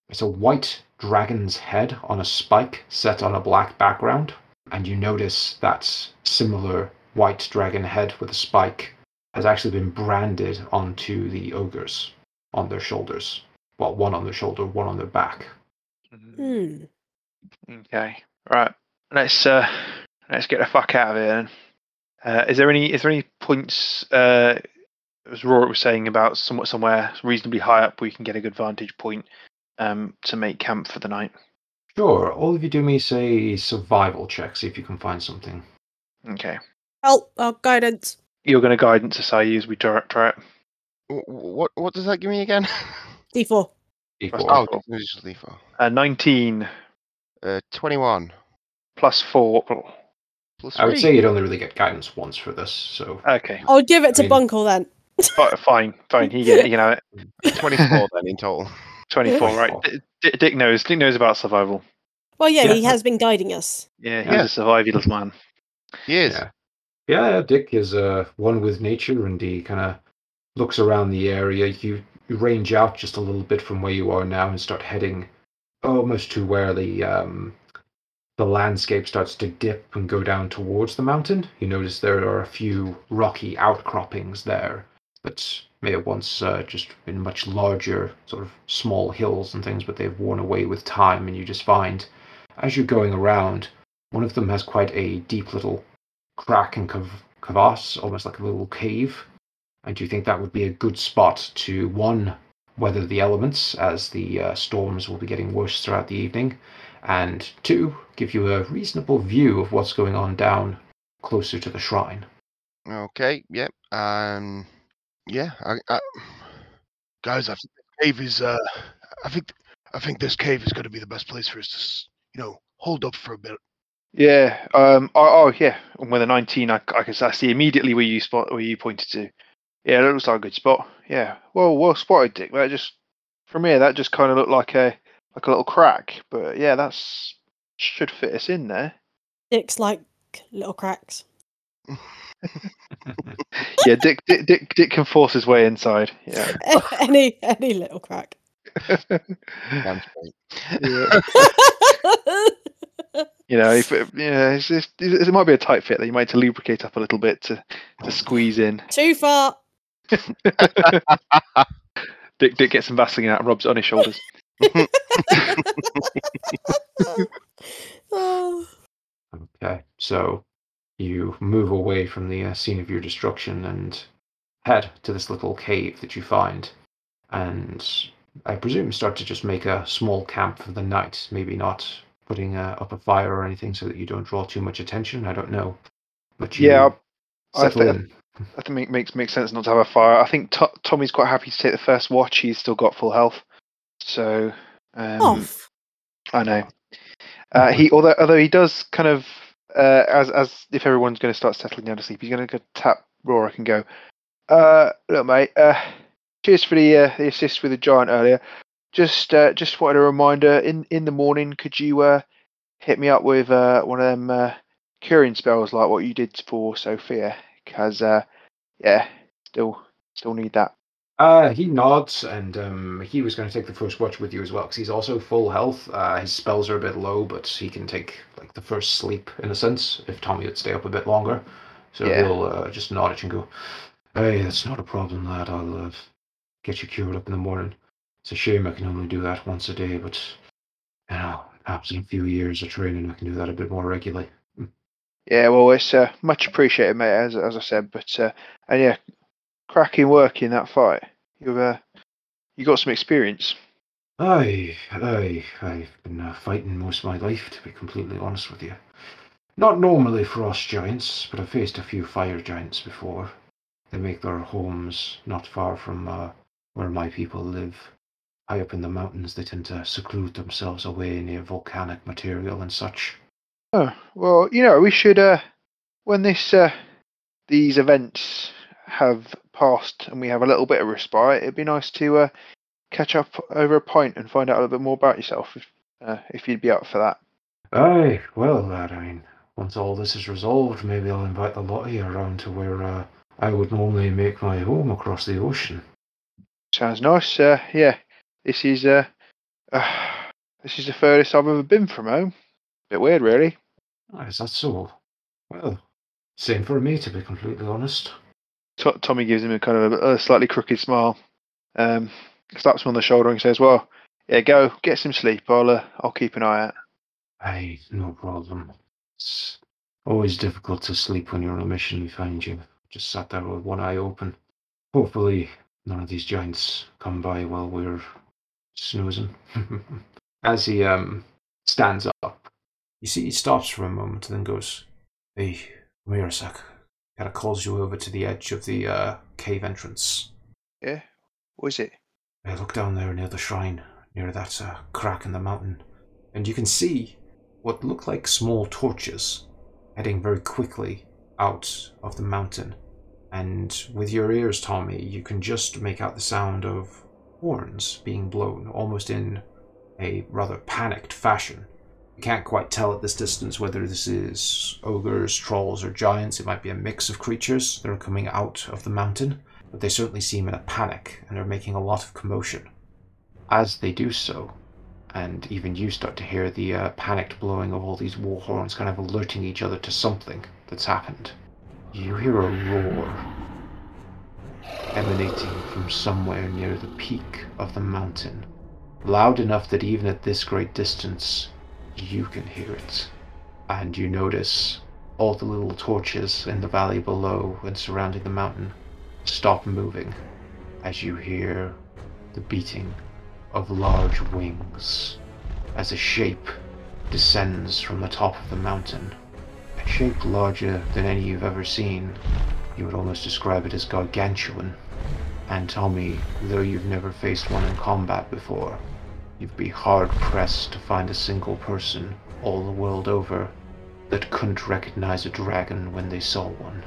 it's a white dragon's head on a spike set on a black background, and you notice that similar white dragon head with a spike has actually been branded onto the ogres on their shoulders. Well, one on their shoulder, one on their back. Hmm. Okay. Right. Let's uh let's get the fuck out of here then. Uh, is there any is there any points uh, as Rorik was saying about somewhat somewhere reasonably high up where you can get a good vantage point um, to make camp for the night? Sure. All of you do me say survival check. See if you can find something. Okay. Help! Our guidance. You're going to guidance Asayi as we try, try it. Wh- What what does that give me again? D4. D4. oh, cool. this is lethal. Uh, 19 Uh, twenty-one plus 4. plus I would say you'd only really get guidance once for this. So Okay. I'll give it to I mean- Bunkle then. Fi- fine. Fine. You get it. You know it. twenty-four then in total. 24, right? D- D- Dick knows. Dick knows about survival. Well, yeah, Yeah. he has been guiding us. Yeah, he's Yeah. a surviving little man. He is. Yeah. Yeah, Dick is uh, one with nature and he kind of looks around the area. You, you range out just a little bit from where you are now and start heading almost to where the um, the landscape starts to dip and go down towards the mountain. You notice there are a few rocky outcroppings there that may have once uh, just been much larger, sort of small hills and things, but they've worn away with time. And you just find, as you're going around, one of them has quite a deep little crack and crevasse, almost like a little cave. And do you think that would be a good spot to one weather the elements, as the uh, storms will be getting worse throughout the evening, and two give you a reasonable view of what's going on down closer to the shrine? Okay. Yep. Um. Yeah. I, I, guys, I think the cave is. Uh, I think I think this cave is going to be the best place for us to, you know, hold up for a bit. Yeah. Um. Oh, oh yeah. And with a 19, I, I can I see immediately where you spot where you pointed to. Yeah, that looks like a good spot. Yeah. Well, well spotted, Dick. That just from here, that just kind of looked like a like a little crack. But yeah, that's should fit us in there. Dick's like little cracks. Yeah, Dick, Dick, Dick, Dick can force his way inside. Yeah. any any little crack. damn straight. yeah. You know, if it, yeah, it's, it's, it might be a tight fit that you might need to lubricate up a little bit to to squeeze in. Too far. Dick, Dick gets some Vaseline out and rubs it on his shoulders. Okay, so you move away from the uh, scene of your destruction and head to this little cave that you find, and I presume start to just make a small camp for the night. Maybe not putting uh, up a fire or anything so that you don't draw too much attention. I don't know, but you Yeah, I think- in. I think it makes makes sense not to have a fire. I think To- Tommy's quite happy to take the first watch. He's still got full health, so um, Off. I know. Uh, he although although he does kind of uh, as as if everyone's going to start settling down to sleep, he's going to go tap Rorik and go, uh, "Look, mate. Uh, cheers for the uh, the assist with the giant earlier. Just uh, just wanted a reminder. In in the morning, could you uh, hit me up with uh, one of them uh, curing spells like what you did for Sophia? Because uh, yeah, still still need that. Uh, he nods, and um, he was going to take the first watch with you as well, because he's also full health. Uh, his spells are a bit low, but he can take like the first sleep in a sense if Tommy would stay up a bit longer. So Yeah. he'll uh, just nod at you and go, "Hey, that's not a problem, lad. I'll uh, get you cured up in the morning. It's a shame I can only do that once a day, but you know, perhaps in a few years of training, I can do that a bit more regularly." Yeah, well, it's uh, much appreciated, mate. As as I said, but uh, and yeah, cracking work in that fight. You uh, you got some experience. Aye, aye, I've been uh, fighting most of my life, to be completely honest with you. Not normally frost giants, but I've faced a few fire giants before. They make their homes not far from uh, where my people live. High up in the mountains, they tend to seclude themselves away near volcanic material and such. Oh well, you know, we should uh, when this uh, these events have passed and we have a little bit of respite, it'd be nice to uh, catch up over a pint and find out a little bit more about yourself. If uh, if you'd be up for that. Aye, well, lad, I mean, once all this is resolved, maybe I'll invite the lot of you around to where uh, I would normally make my home across the ocean. Sounds nice. Uh, yeah, this is uh, uh, this is the furthest I've ever been from home. Bit weird, really. Oh, is that so? Well, same for me, to be completely honest. To- Tommy gives him a kind of a, a slightly crooked smile. Um, slaps him on the shoulder and says, "Well, yeah, go get some sleep. I'll uh, I'll keep an eye out." Aye, no problem. It's Always difficult to sleep when you're on a mission, we find you. Just sat there with one eye open. Hopefully, none of these giants come by while we're snoozing. As he um stands up, you see he stops for a moment and then goes, Hey, Mirasak. Kinda calls you over to the edge of the uh, cave entrance. Yeah. What is it? I look down there near the shrine, near that uh, crack in the mountain, and you can see what look like small torches heading very quickly out of the mountain. And with your ears, Tommy, you can just make out the sound of horns being blown, almost in a rather panicked fashion. You can't quite tell at this distance whether this is ogres, trolls, or giants. It might be a mix of creatures that are coming out of the mountain, but they certainly seem in a panic and are making a lot of commotion. As they do so, and even you start to hear the uh, panicked blowing of all these war horns kind of alerting each other to something that's happened, you hear a roar emanating from somewhere near the peak of the mountain, loud enough that even at this great distance, you can hear it. And you notice all the little torches in the valley below and surrounding the mountain stop moving as you hear the beating of large wings as a shape descends from the top of the mountain. A shape larger than any you've ever seen. You would almost describe it as gargantuan. And Tommy, though you've never faced one in combat before, you'd be hard pressed to find a single person all the world over that couldn't recognize a dragon when they saw one.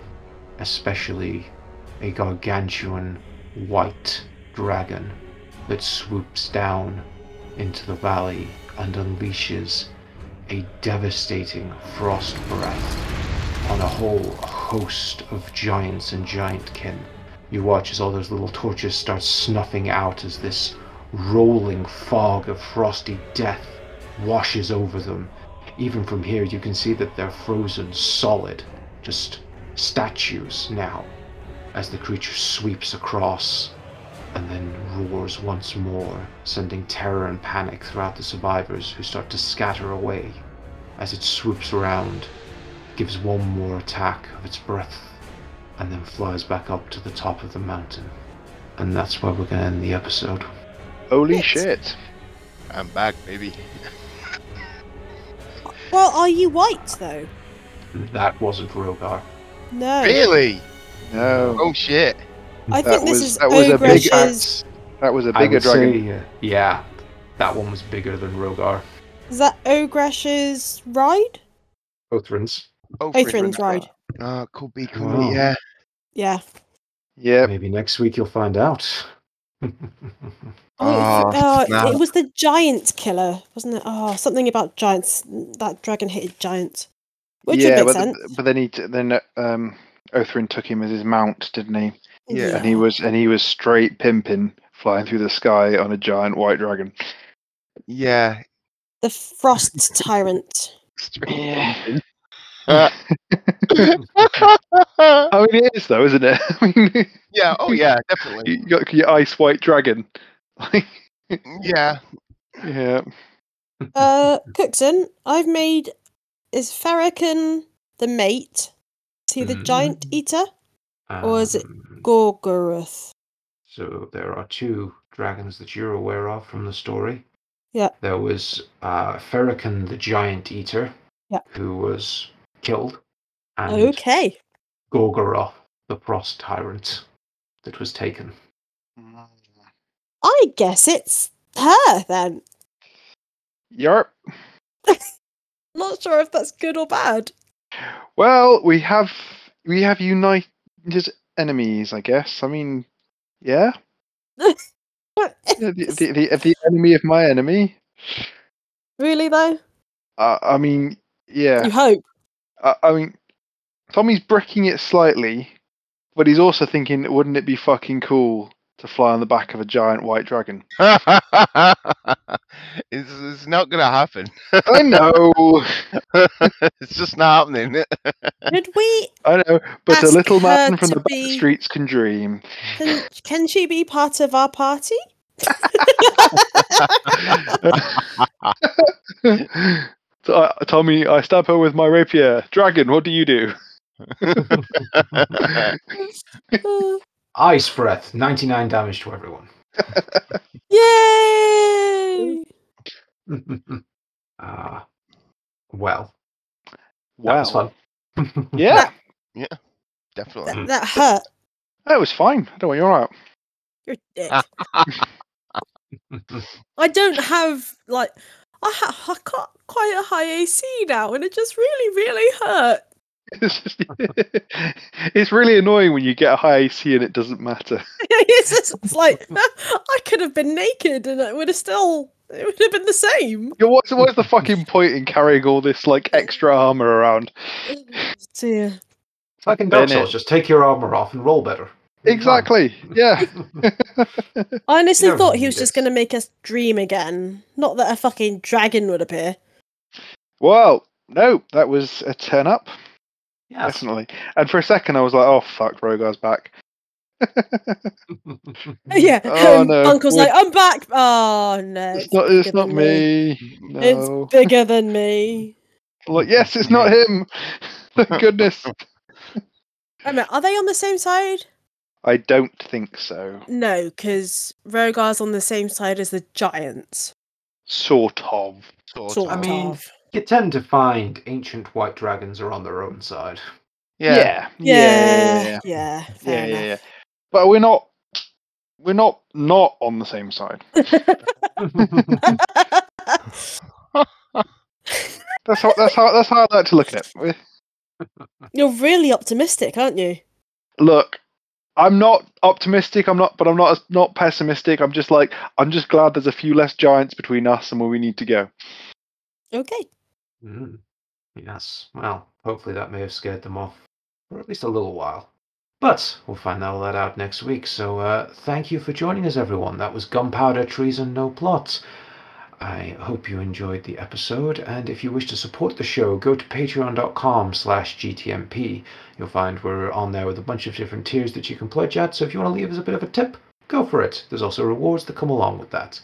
Especially a gargantuan white dragon that swoops down into the valley and unleashes a devastating frost breath on a whole host of giants and giantkin. You watch as all those little torches start snuffing out as this rolling fog of frosty death washes over them. Even from here, you can see that they're frozen solid, just statues now, as the creature sweeps across and then roars once more, sending terror and panic throughout the survivors who start to scatter away. As it swoops around, gives one more attack of its breath, and then flies back up to the top of the mountain. And that's where we're going to end the episode. Holy Yes. shit. I'm back, baby. Well, are you white though? That wasn't Rogar. No. Really? No. Oh shit. I that think this was, is that was a big Ogresh's. That was a bigger would dragon. say, uh, yeah, that one was bigger than Rogar. Is that Ogresh's ride? Othrin's. Oh, Othrin's ride. Oh, could be, could Wow. be, yeah. Yeah. Yep. Maybe next week you'll find out. Oh, Oh, it, oh, it was the giant killer, wasn't it? Oh, something about giants. That dragon hated giants. Which yeah, would make but, sense. but then he then uh, um Othrin took him as his mount, didn't he? Yeah. And he was and he was straight pimping, flying through the sky on a giant white dragon. Yeah. The frost tyrant. Yeah. Pimping. I mean, it is though, isn't it? I mean, yeah, oh yeah, definitely. you got your ice white dragon. Yeah. yeah. Uh, Cookson, I've made is Ferrican the mate to the giant Mhm. eater Or is it- Um, Gorgoroth? So there are two dragons that you're aware of from the story. Yeah. There was uh, Ferrican the Giant Eater, Yeah. who was killed, and Okay. Gorgoroth the Frost Tyrant that was taken. I guess it's her then. Yarp. Not sure if that's good or bad. Well, we have we have united enemies, I guess. I mean, yeah. The, the, the, the, the enemy of my enemy. really though? Uh, I mean, yeah. You hope. I, I mean, Tommy's bricking it slightly, but he's also thinking, wouldn't it be fucking cool to fly on the back of a giant white dragon? it's, it's not gonna happen. I know, it's just not happening. Did we? I know, but a little man from to the back be- streets can dream. Can, can she be part of our party? So, uh, Tommy, I stab her with my rapier. Dragon, what do you do? Uh, Ice breath, 99 damage to everyone. yay! Ah, well, that Wow. was fun. Yeah, yeah. Definitely. That, that hurt. that was fine. I don't want you out. You're a dick. I don't have like I have I got quite a high AC now, and it just really, really hurt. It's, really annoying when you get a high AC and it doesn't matter. it's, just, it's like I could have been naked, and it would have still it would have been the same. Yeah, What's, what's the fucking point in carrying all this like extra armor around? Dear. Fucking Dark Souls, just take your armor off and roll better. Exactly. Yeah. I honestly thought he was just going to make us dream again. Not that a fucking dragon would appear. Well, no, that was a turn up, Yes. definitely. And for a second, I was like, "Oh fuck, Rogar's back." Yeah. Oh, and no, Uncle's we're- like, I'm back. Oh no. it's not. It's not than me. No. It's bigger than me. I'm like, yes, it's not him. Thank goodness. Wait a minute, are they on the same side? I don't think so. No, because Rogar's on the same side as the giants. Sort of. Sort Sort of. I mean. You tend to find ancient white dragons are on their own side. Yeah. Yeah. Yeah. Yeah. Yeah. Yeah. Yeah. yeah. But we're not. We're not not on the same side. That's how. That's how. That's how I like to look at it. You're really optimistic, aren't you? Look, I'm not optimistic. I'm not, but I'm not not pessimistic. I'm just like I'm just glad there's a few less giants between us and where we need to go. Okay. Mm. Yes. Well, hopefully that may have scared them off for at least a little while. But we'll find all that out next week. So uh, thank you for joining us, everyone. That was Gunpowder Treason No Plots. I hope you enjoyed the episode, and if you wish to support the show, go to patreon.com slash gtmp. You'll find we're on there with a bunch of different tiers that you can pledge at, so if you want to leave us a bit of a tip, go for it. There's also rewards that come along with that.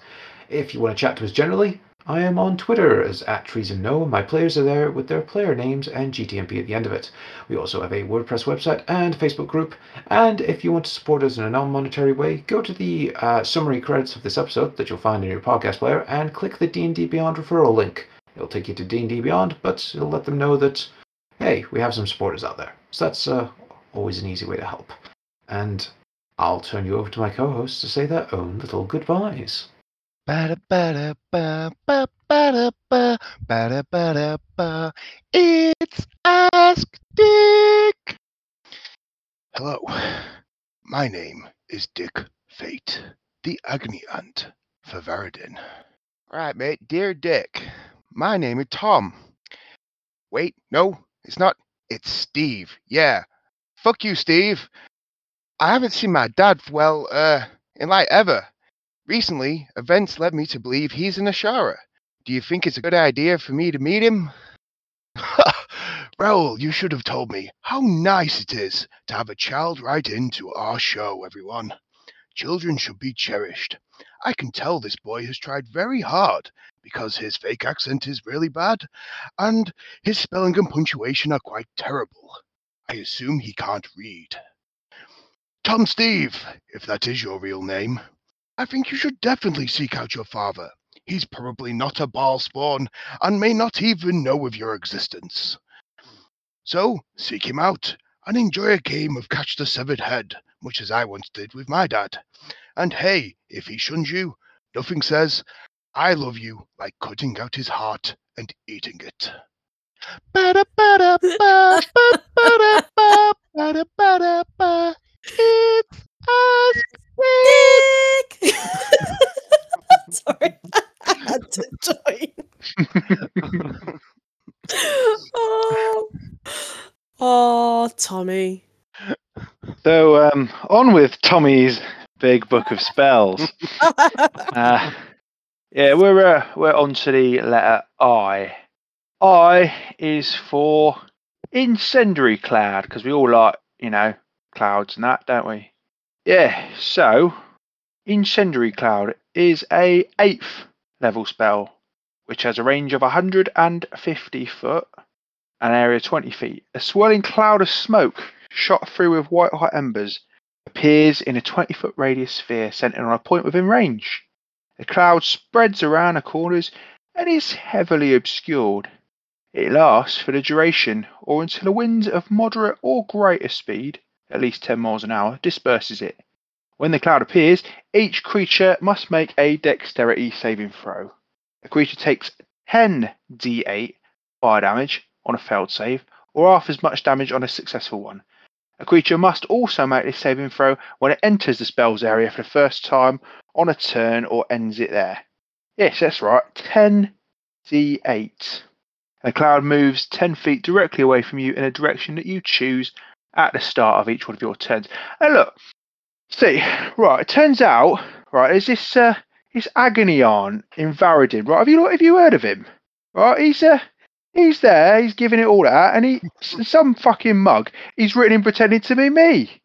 If you want to chat to us generally, I am on Twitter as at TreasonNo. My players are there with their player names and GTMP at the end of it. We also have a WordPress website and Facebook group. And if you want to support us in a non-monetary way, go to the uh, summary credits of this episode that you'll find in your podcast player and click the D&D Beyond referral link. It'll take you to D&D Beyond, but it'll let them know that, hey, we have some supporters out there. So that's uh, always an easy way to help. And I'll turn you over to my co-hosts to say their own little goodbyes. Ba-da-ba-da-ba, ba-ba-da-ba, ba-da-ba-da-ba. It's Ask Dick. Hello. My name is Dick Fate, the Agony Aunt for Varadin. Right, mate. Dear Dick, my name is Tom. Wait, no, it's not. It's Steve. Yeah. Fuck you, Steve. I haven't seen my dad, well, uh, in like ever. Recently, events led me to believe he's an Ashara. Do you think it's a good idea for me to meet him? Raoul, you should have told me how nice it is to have a child write into our show, everyone. Children should be cherished. I can tell this boy has tried very hard because his fake accent is really bad and his spelling and punctuation are quite terrible. I assume he can't read. Tom Steve, if that is your real name, I think you should definitely seek out your father. He's probably not a Bhaalspawn and may not even know of your existence. So, seek him out and enjoy a game of Catch the Severed Head, much as I once did with my dad. And hey, if he shuns you, nothing says, I love you like cutting out his heart and eating it. Ba-da-ba-da-ba, ba-ba-da-ba, ba-da-ba-da-ba. It's Ask Dick. Dick! Sorry, I had to join. oh. oh, Tommy. So um, on with Tommy's big book of spells. Uh, yeah, we're uh, we're on to the letter I. I is for incendiary cloud because we all like you know clouds and that, don't we? Yeah. So incendiary cloud is a eighth level spell. which has a range of 150 foot and area 20 feet. A swirling cloud of smoke shot through with white hot embers appears in a 20 foot radius sphere centered on a point within range. The cloud spreads around the corners and is heavily obscured. It lasts for the duration or until a wind of moderate or greater speed, at least 10 miles an hour, disperses it. When the cloud appears, each creature must make a dexterity saving throw. A creature takes 10 d8 fire damage on a failed save, or half as much damage on a successful one. A creature must also make this saving throw when it enters the spell's area for the first time on a turn or ends it there. Yes, that's right, 10 d8. The cloud moves 10 feet directly away from you in a direction that you choose at the start of each one of your turns. And look, see, right, it turns out, right, is this uh, this Agonion in Varadin, right? Have you have you heard of him? Right, he's uh, he's there, he's giving it all out, and he some fucking mug, he's written in pretending to be me.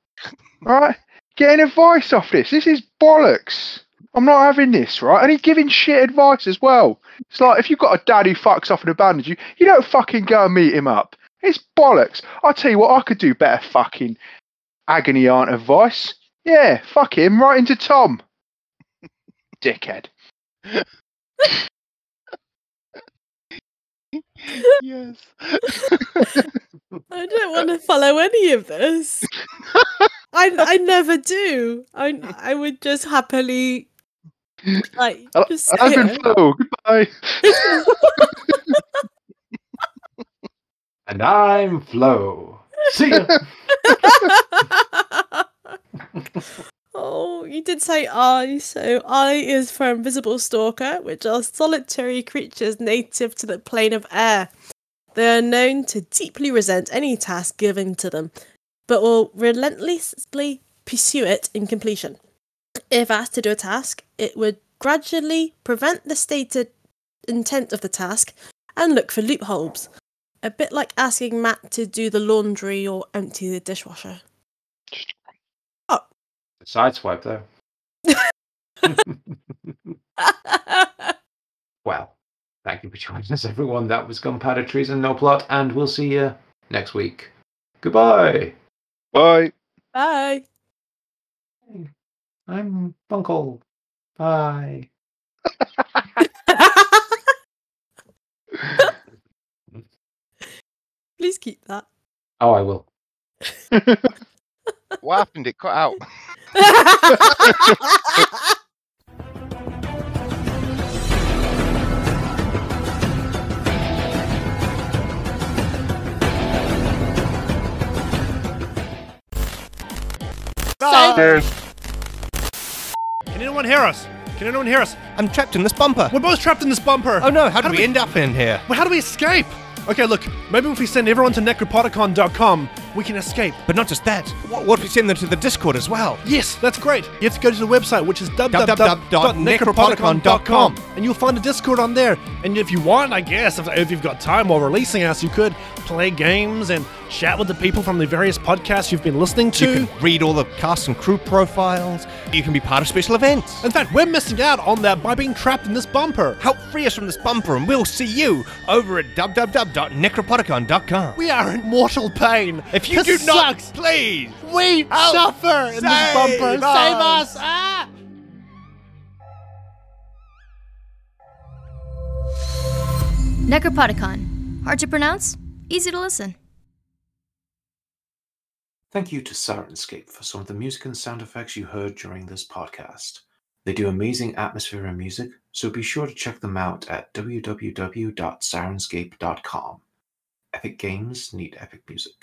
Right? Getting advice off this. This is bollocks. I'm not having this, right? And he's giving shit advice as well. It's like if you've got a dad who fucks off and abandons you, you don't fucking go and meet him up. It's bollocks. I'll tell you what, I could do better fucking agony aunt advice. Yeah, fuck him, right into Tom. Dickhead. yes. I don't want to follow any of this. I I never do. I I would just happily like I- just I've been here. Goodbye. And I'm Flo. See ya. oh, you did say I, so I is for invisible stalker, which are solitary creatures native to the plane of air. They are known to deeply resent any task given to them, but will relentlessly pursue it in completion. If asked to do a task, it would gradually prevent the stated intent of the task and look for loopholes. A bit like asking Matt to do the laundry or empty the dishwasher. Oh. oh. Sideswipe there. well, thank you for joining us, everyone. That was Gunpowder Treason No Plot, and we'll see you next week. Goodbye. Bye. Bye. I'm Bunkle. Bye. Please keep that. Oh, I will. What happened? It cut out. Can anyone hear us? Can anyone hear us? I'm trapped in this bumper. We're both trapped in this bumper. Oh no, how, How did do we we- end up in here? Well, how do we escape? Okay, look, maybe if we send everyone to necropodicon.com, we can escape. But not just that. What, what if we send them to the Discord as well? Yes, that's great. You have to go to the website, which is www.necropodicon.com. and you'll find a Discord on there. And if you want, I guess, if, if you've got time while releasing us, you could play games and chat with the people from the various podcasts you've been listening to. You can read all the cast and crew profiles. You can be part of special events. In fact, we're missing out on that by being trapped in this bumper. Help free us from this bumper, and we'll see you over at www.necropodicon.com. We are in mortal pain. If you This do not, sucks. please we Help. suffer in this Save bumper. Save us. us! Ah! Necropodicon. Hard to pronounce, easy to listen. Thank you to Sirenscape for some of the music and sound effects you heard during this podcast. They do amazing atmosphere and music, so be sure to check them out at www.sirenscape.com. Epic games need epic music.